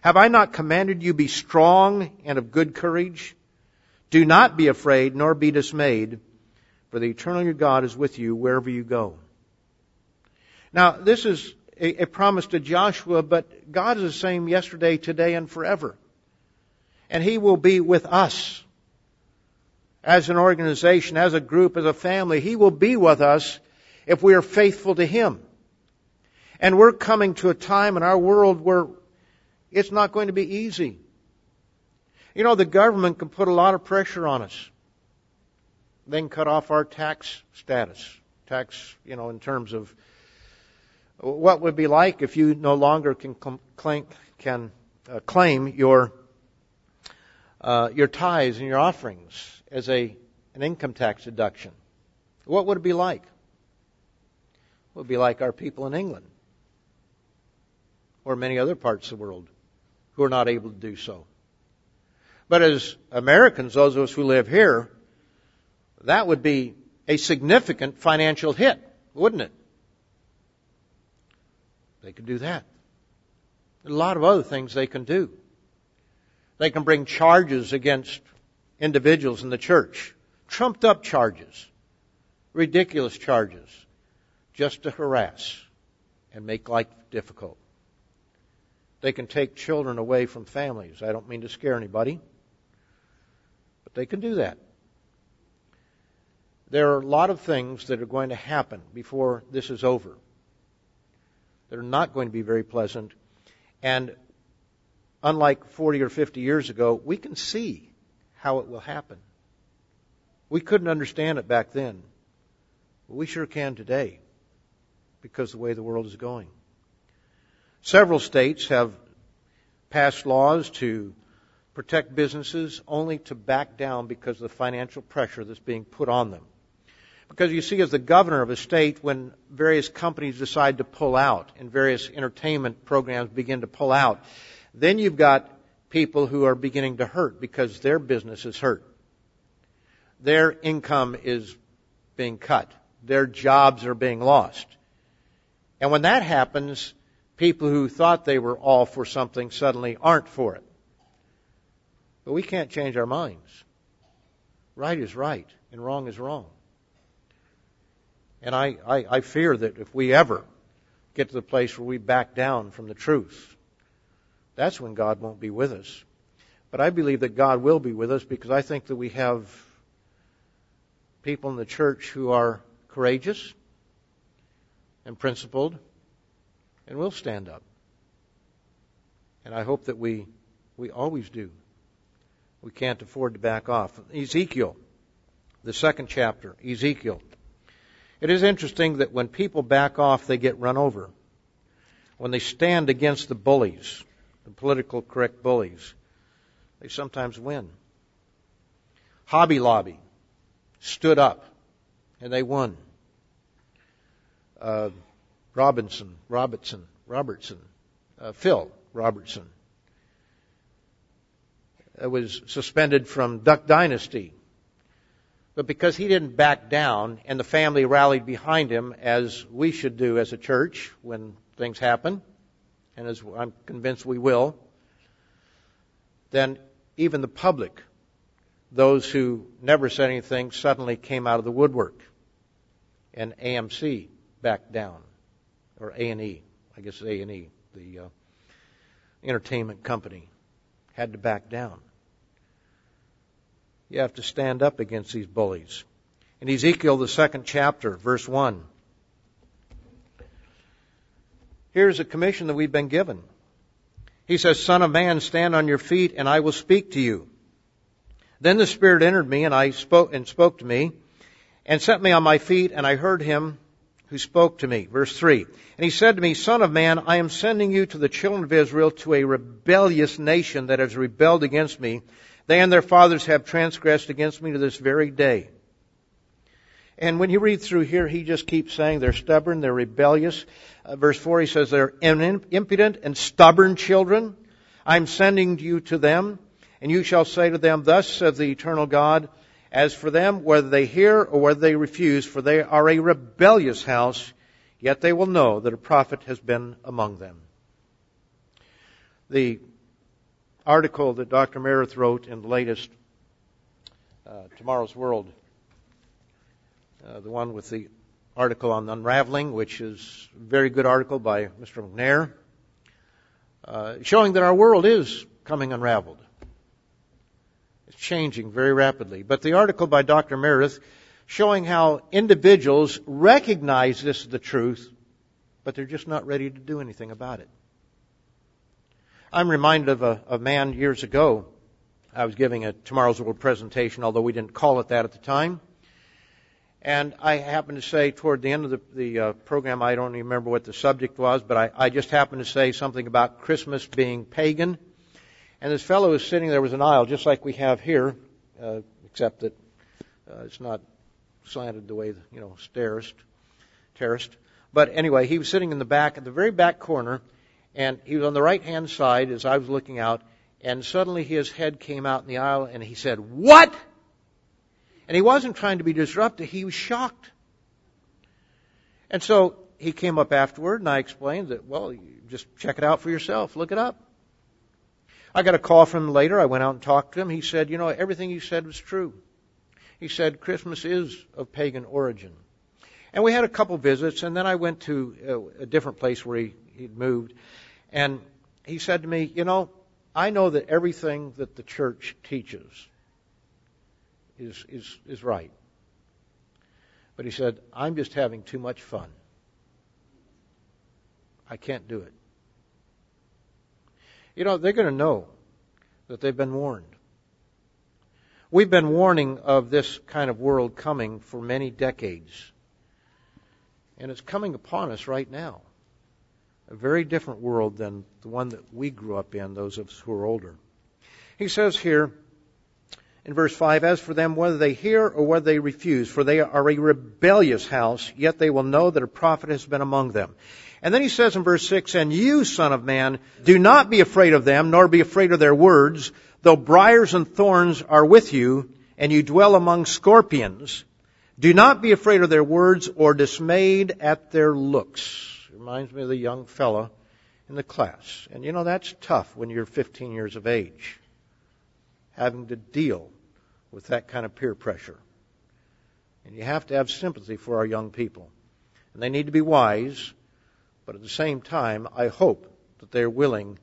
Have I not commanded you be strong and of good courage? Do not be afraid, nor be dismayed, for the eternal your God is with you wherever you go. Now, this is a, promise to Joshua, but God is the same yesterday, today, and forever. And He will be with us as an organization, as a group, as a family. He will be with us if we are faithful to Him. And we're coming to a time in our world where it's not going to be easy. You know, the government can put a lot of pressure on us. They can cut off our tax status. Tax, you know, in terms of what would be like if you no longer can claim, can, uh, claim your, uh, your tithes and your offerings as a, an income tax deduction. What would it be like? It would be like our people in England or many other parts of the world who are not able to do so. But as Americans, those of us who live here, that would be a significant financial hit, wouldn't it? They can do that. a lot of other things they can do. They can bring charges against individuals in the church. Trumped up charges. Ridiculous charges. Just to harass and make life difficult. They can take children away from families. I don't mean to scare anybody. But they can do that. There are a lot of things that are going to happen before this is over that are not going to be very pleasant. And unlike 40 or 50 years ago, we can see how it will happen. We couldn't understand it back then. But we sure can today because of the way the world is going. Several states have passed laws to protect businesses only to back down because of the financial pressure that's being put on them. Because you see, as the governor of a state, when various companies decide to pull out and various entertainment programs begin to pull out, then you've got people who are beginning to hurt because their business is hurt. Their income is being cut. Their jobs are being lost. And when that happens, people who thought they were all for something suddenly aren't for it. But we can't change our minds. Right is right, and wrong is wrong. And I, I, I fear that if we ever get to the place where we back down from the truth, that's when God won't be with us. But I believe that God will be with us because I think that we have people in the church who are courageous and principled and will stand up. And I hope that we, we always do. We can't afford to back off. Ezekiel, the second chapter, Ezekiel. It is interesting that when people back off, they get run over. When they stand against the bullies, the political correct bullies, they sometimes win. Hobby Lobby stood up and they won. Uh, Robinson, Robertson, Robertson, uh, Phil Robertson was suspended from Duck Dynasty but because he didn't back down and the family rallied behind him as we should do as a church when things happen, and as I'm convinced we will, then even the public, those who never said anything, suddenly came out of the woodwork. And AMC backed down, or A&E, I guess A&E, the uh, entertainment company, had to back down. You have to stand up against these bullies. In Ezekiel, the second chapter, verse 1, here's a commission that we've been given. He says, Son of man, stand on your feet and I will speak to you. Then the Spirit entered me and I spoke and spoke to me and set me on my feet and I heard him who spoke to me. Verse 3. And he said to me, Son of man, I am sending you to the children of Israel to a rebellious nation that has rebelled against me. They and their fathers have transgressed against me to this very day. And when you read through here, he just keeps saying they're stubborn, they're rebellious. Uh, verse 4, he says they're impudent and stubborn children. I'm sending you to them, and you shall say to them, Thus says the eternal God, As for them, whether they hear or whether they refuse, for they are a rebellious house, yet they will know that a prophet has been among them. The article that Dr. Meredith wrote in the latest uh, Tomorrow's World, uh, the one with the article on unraveling, which is a very good article by Mr. McNair, uh, showing that our world is coming unraveled. It's changing very rapidly. But the article by Dr. Meredith showing how individuals recognize this as the truth but they're just not ready to do anything about it. I'm reminded of a, a man years ago. I was giving a Tomorrow's World presentation, although we didn't call it that at the time. And I happened to say toward the end of the, the uh, program, I don't even remember what the subject was, but I, I just happened to say something about Christmas being pagan. And this fellow was sitting there was an aisle just like we have here, uh, except that uh, it's not slanted the way you know terraced, terraced. But anyway, he was sitting in the back, at the very back corner, and he was on the right hand side as I was looking out, and suddenly his head came out in the aisle, and he said, "What?" And he wasn't trying to be disruptive; he was shocked. And so he came up afterward, and I explained that, well, just check it out for yourself, look it up. I got a call from him later. I went out and talked to him. He said, you know, everything you said was true. He said Christmas is of pagan origin. And we had a couple visits, and then I went to a, a different place where he, he'd moved. And he said to me, You know, I know that everything that the church teaches is, is, is right. But he said, I'm just having too much fun. I can't do it. You know, they're going to know that they've been warned. We've been warning of this kind of world coming for many decades. And it's coming upon us right now. A very different world than the one that we grew up in, those of us who are older. He says here in verse 5, As for them, whether they hear or whether they refuse, for they are a rebellious house, yet they will know that a prophet has been among them. And then he says in verse 6, And you, son of man, do not be afraid of them, nor be afraid of their words, though briars and thorns are with you, and you dwell among scorpions, do not be afraid of their words or dismayed at their looks. Reminds me of the young fella in the class. And you know, that's tough when you're 15 years of age, having to deal with that kind of peer pressure. And you have to have sympathy for our young people. And they need to be wise, but at the same time, I hope that they're willing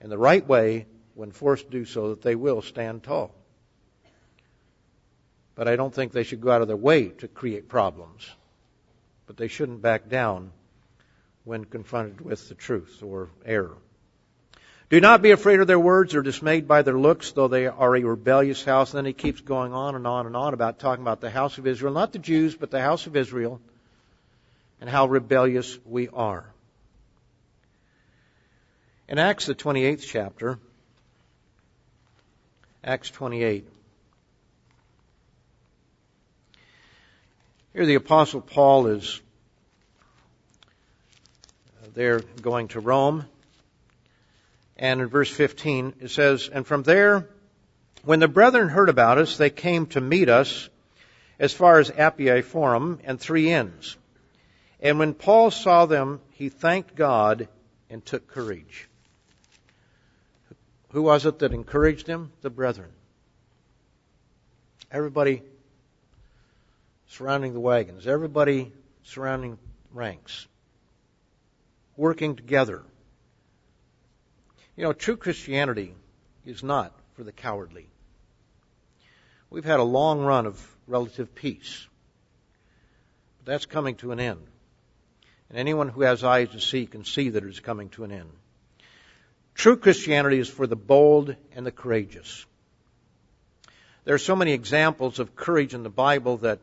in the right way, when forced to do so, that they will stand tall. But I don't think they should go out of their way to create problems. But they shouldn't back down when confronted with the truth or error. Do not be afraid of their words or dismayed by their looks, though they are a rebellious house. And then he keeps going on and on and on about talking about the house of Israel, not the Jews, but the house of Israel, and how rebellious we are. In Acts, the 28th chapter, Acts 28, Here the Apostle Paul is there going to Rome. And in verse 15 it says, And from there, when the brethren heard about us, they came to meet us as far as Appii Forum and three inns. And when Paul saw them, he thanked God and took courage. Who was it that encouraged him? The brethren. Everybody surrounding the wagons, everybody surrounding ranks, working together. You know, true Christianity is not for the cowardly. We've had a long run of relative peace. But that's coming to an end. And anyone who has eyes to see can see that it is coming to an end. True Christianity is for the bold and the courageous. There are so many examples of courage in the Bible that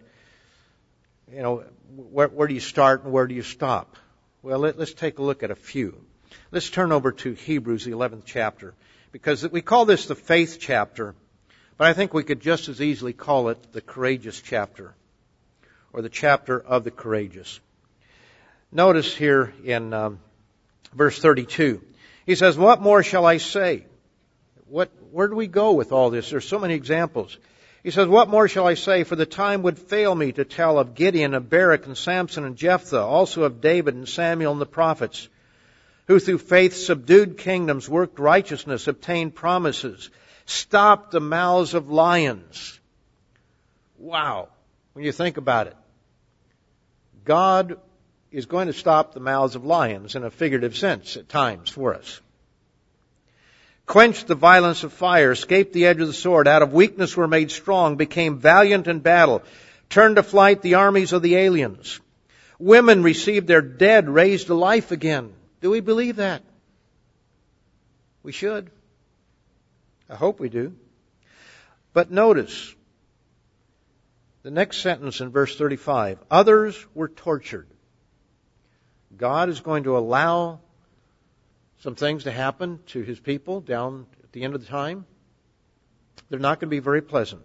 you know, where, where do you start and where do you stop? Well, let, us take a look at a few. Let's turn over to Hebrews, the 11th chapter, because we call this the faith chapter, but I think we could just as easily call it the courageous chapter, or the chapter of the courageous. Notice here in um, verse 32, he says, What more shall I say? What, where do we go with all this? There's so many examples. He says, What more shall I say? For the time would fail me to tell of Gideon, of Barak, and Samson, and Jephthah, also of David and Samuel and the prophets, who through faith subdued kingdoms, worked righteousness, obtained promises, stopped the mouths of lions. Wow. When you think about it. God is going to stop the mouths of lions in a figurative sense at times for us quenched the violence of fire, escaped the edge of the sword, out of weakness were made strong, became valiant in battle, turned to flight the armies of the aliens. Women received their dead raised to life again. Do we believe that? We should. I hope we do. But notice the next sentence in verse 35 others were tortured. God is going to allow some things to happen to his people down at the end of the time. They're not going to be very pleasant.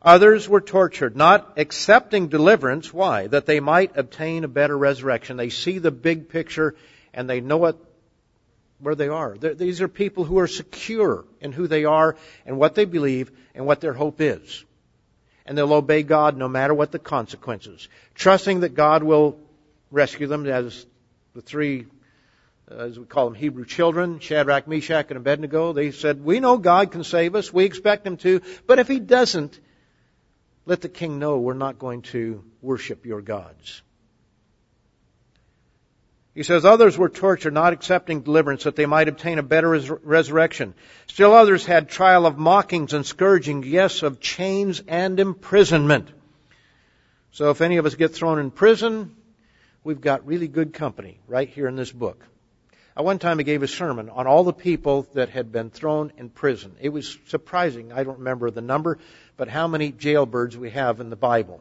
Others were tortured, not accepting deliverance. Why? That they might obtain a better resurrection. They see the big picture and they know what, where they are. They're, these are people who are secure in who they are and what they believe and what their hope is. And they'll obey God no matter what the consequences. Trusting that God will rescue them as the three, Uh, as we call them, Hebrew children, Shadrach, Meshach, and Abednego. They said, we know God can save us. We expect Him to. But if He doesn't, let the king know we're not going to worship your gods. He says, others were tortured, not accepting deliverance, that they might obtain a better res- resurrection. Still others had trial of mockings and scourging, yes, of chains and imprisonment. So if any of us get thrown in prison, we've got really good company right here in this book. At one time he gave a sermon on all the people that had been thrown in prison. It was surprising. I don't remember the number, but how many jailbirds we have in the Bible.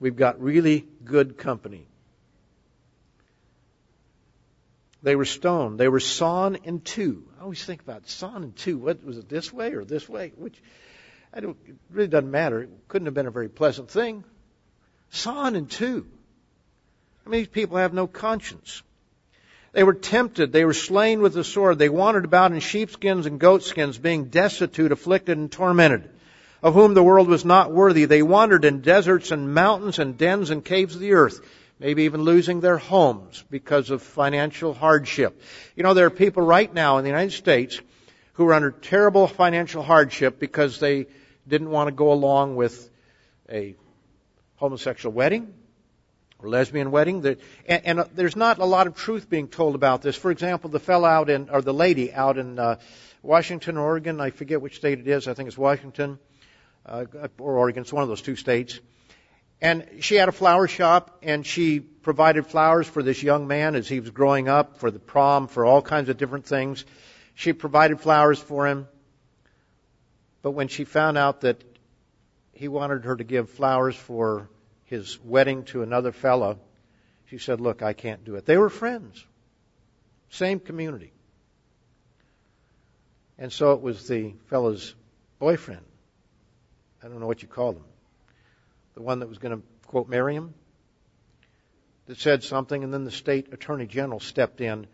We've got really good company. They were stoned. They were sawn in two. I always think about sawn in two. What was it this way or this way? Which I don't. It really doesn't matter. It couldn't have been a very pleasant thing. Sawn in two. I mean, these people have no conscience. They were tempted. They were slain with the sword. They wandered about in sheepskins and goatskins, being destitute, afflicted, and tormented, of whom the world was not worthy. They wandered in deserts and mountains and dens and caves of the earth, maybe even losing their homes because of financial hardship. You know, there are people right now in the United States who are under terrible financial hardship because they didn't want to go along with a homosexual wedding or lesbian wedding. and, and uh, there's not a lot of truth being told about this. For example, the fellow out in, or the lady out in uh, Washington, Oregon, I forget which state it is. I think it's Washington uh, or Oregon. It's one of those two states. And she had a flower shop, and she provided flowers for this young man as he was growing up, for the prom, for all kinds of different things. She provided flowers for him. But when she found out that he wanted her to give flowers for his wedding to another fellow, she said, Look, I can't do it. They were friends, same community. And so it was the fellow's boyfriend. I don't know what you call him. The one that was going to, quote, marry him, that said something, and then the state attorney general stepped in,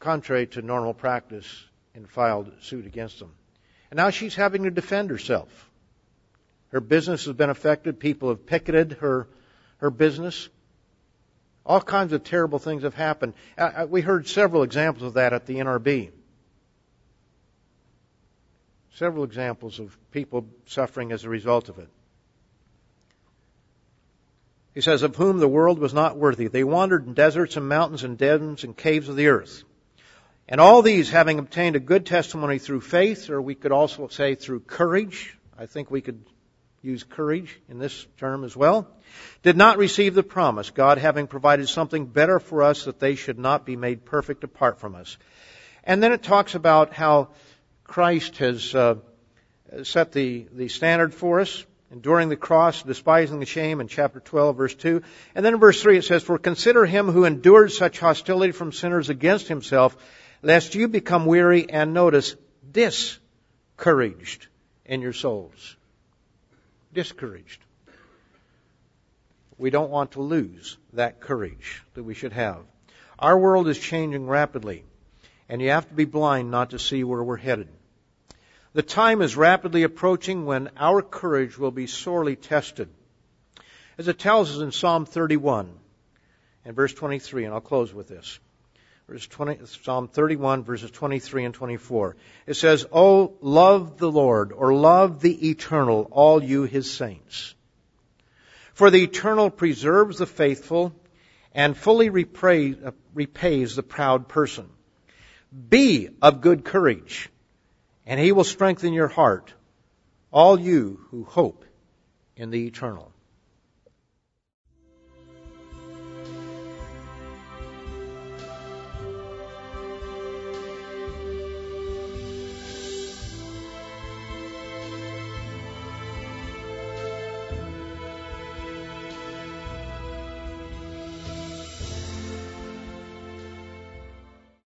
contrary to normal practice, and filed suit against them. And now she's having to defend herself. Her business has been affected. People have picketed her, her business. All kinds of terrible things have happened. We heard several examples of that at the NRB. Several examples of people suffering as a result of it. He says, Of whom the world was not worthy. They wandered in deserts and mountains and dens and caves of the earth. And all these, having obtained a good testimony through faith, or we could also say through courage, I think we could use courage in this term as well, did not receive the promise, God having provided something better for us that they should not be made perfect apart from us. And then it talks about how Christ has uh, set the, the standard for us, enduring the cross, despising the shame in chapter 12, verse 2. And then in verse 3 it says, For consider him who endured such hostility from sinners against himself, lest you become weary and notice discouraged in your souls discouraged. We don't want to lose that courage that we should have. Our world is changing rapidly, and you have to be blind not to see where we're headed. The time is rapidly approaching when our courage will be sorely tested. As it tells us in Psalm 31 and verse 23, and I'll close with this. Verse 20, Psalm 31 verses 23 and 24. It says, Oh, love the Lord, or love the eternal, all you his saints. For the eternal preserves the faithful and fully repay, repays the proud person. Be of good courage, and he will strengthen your heart, all you who hope in the eternal.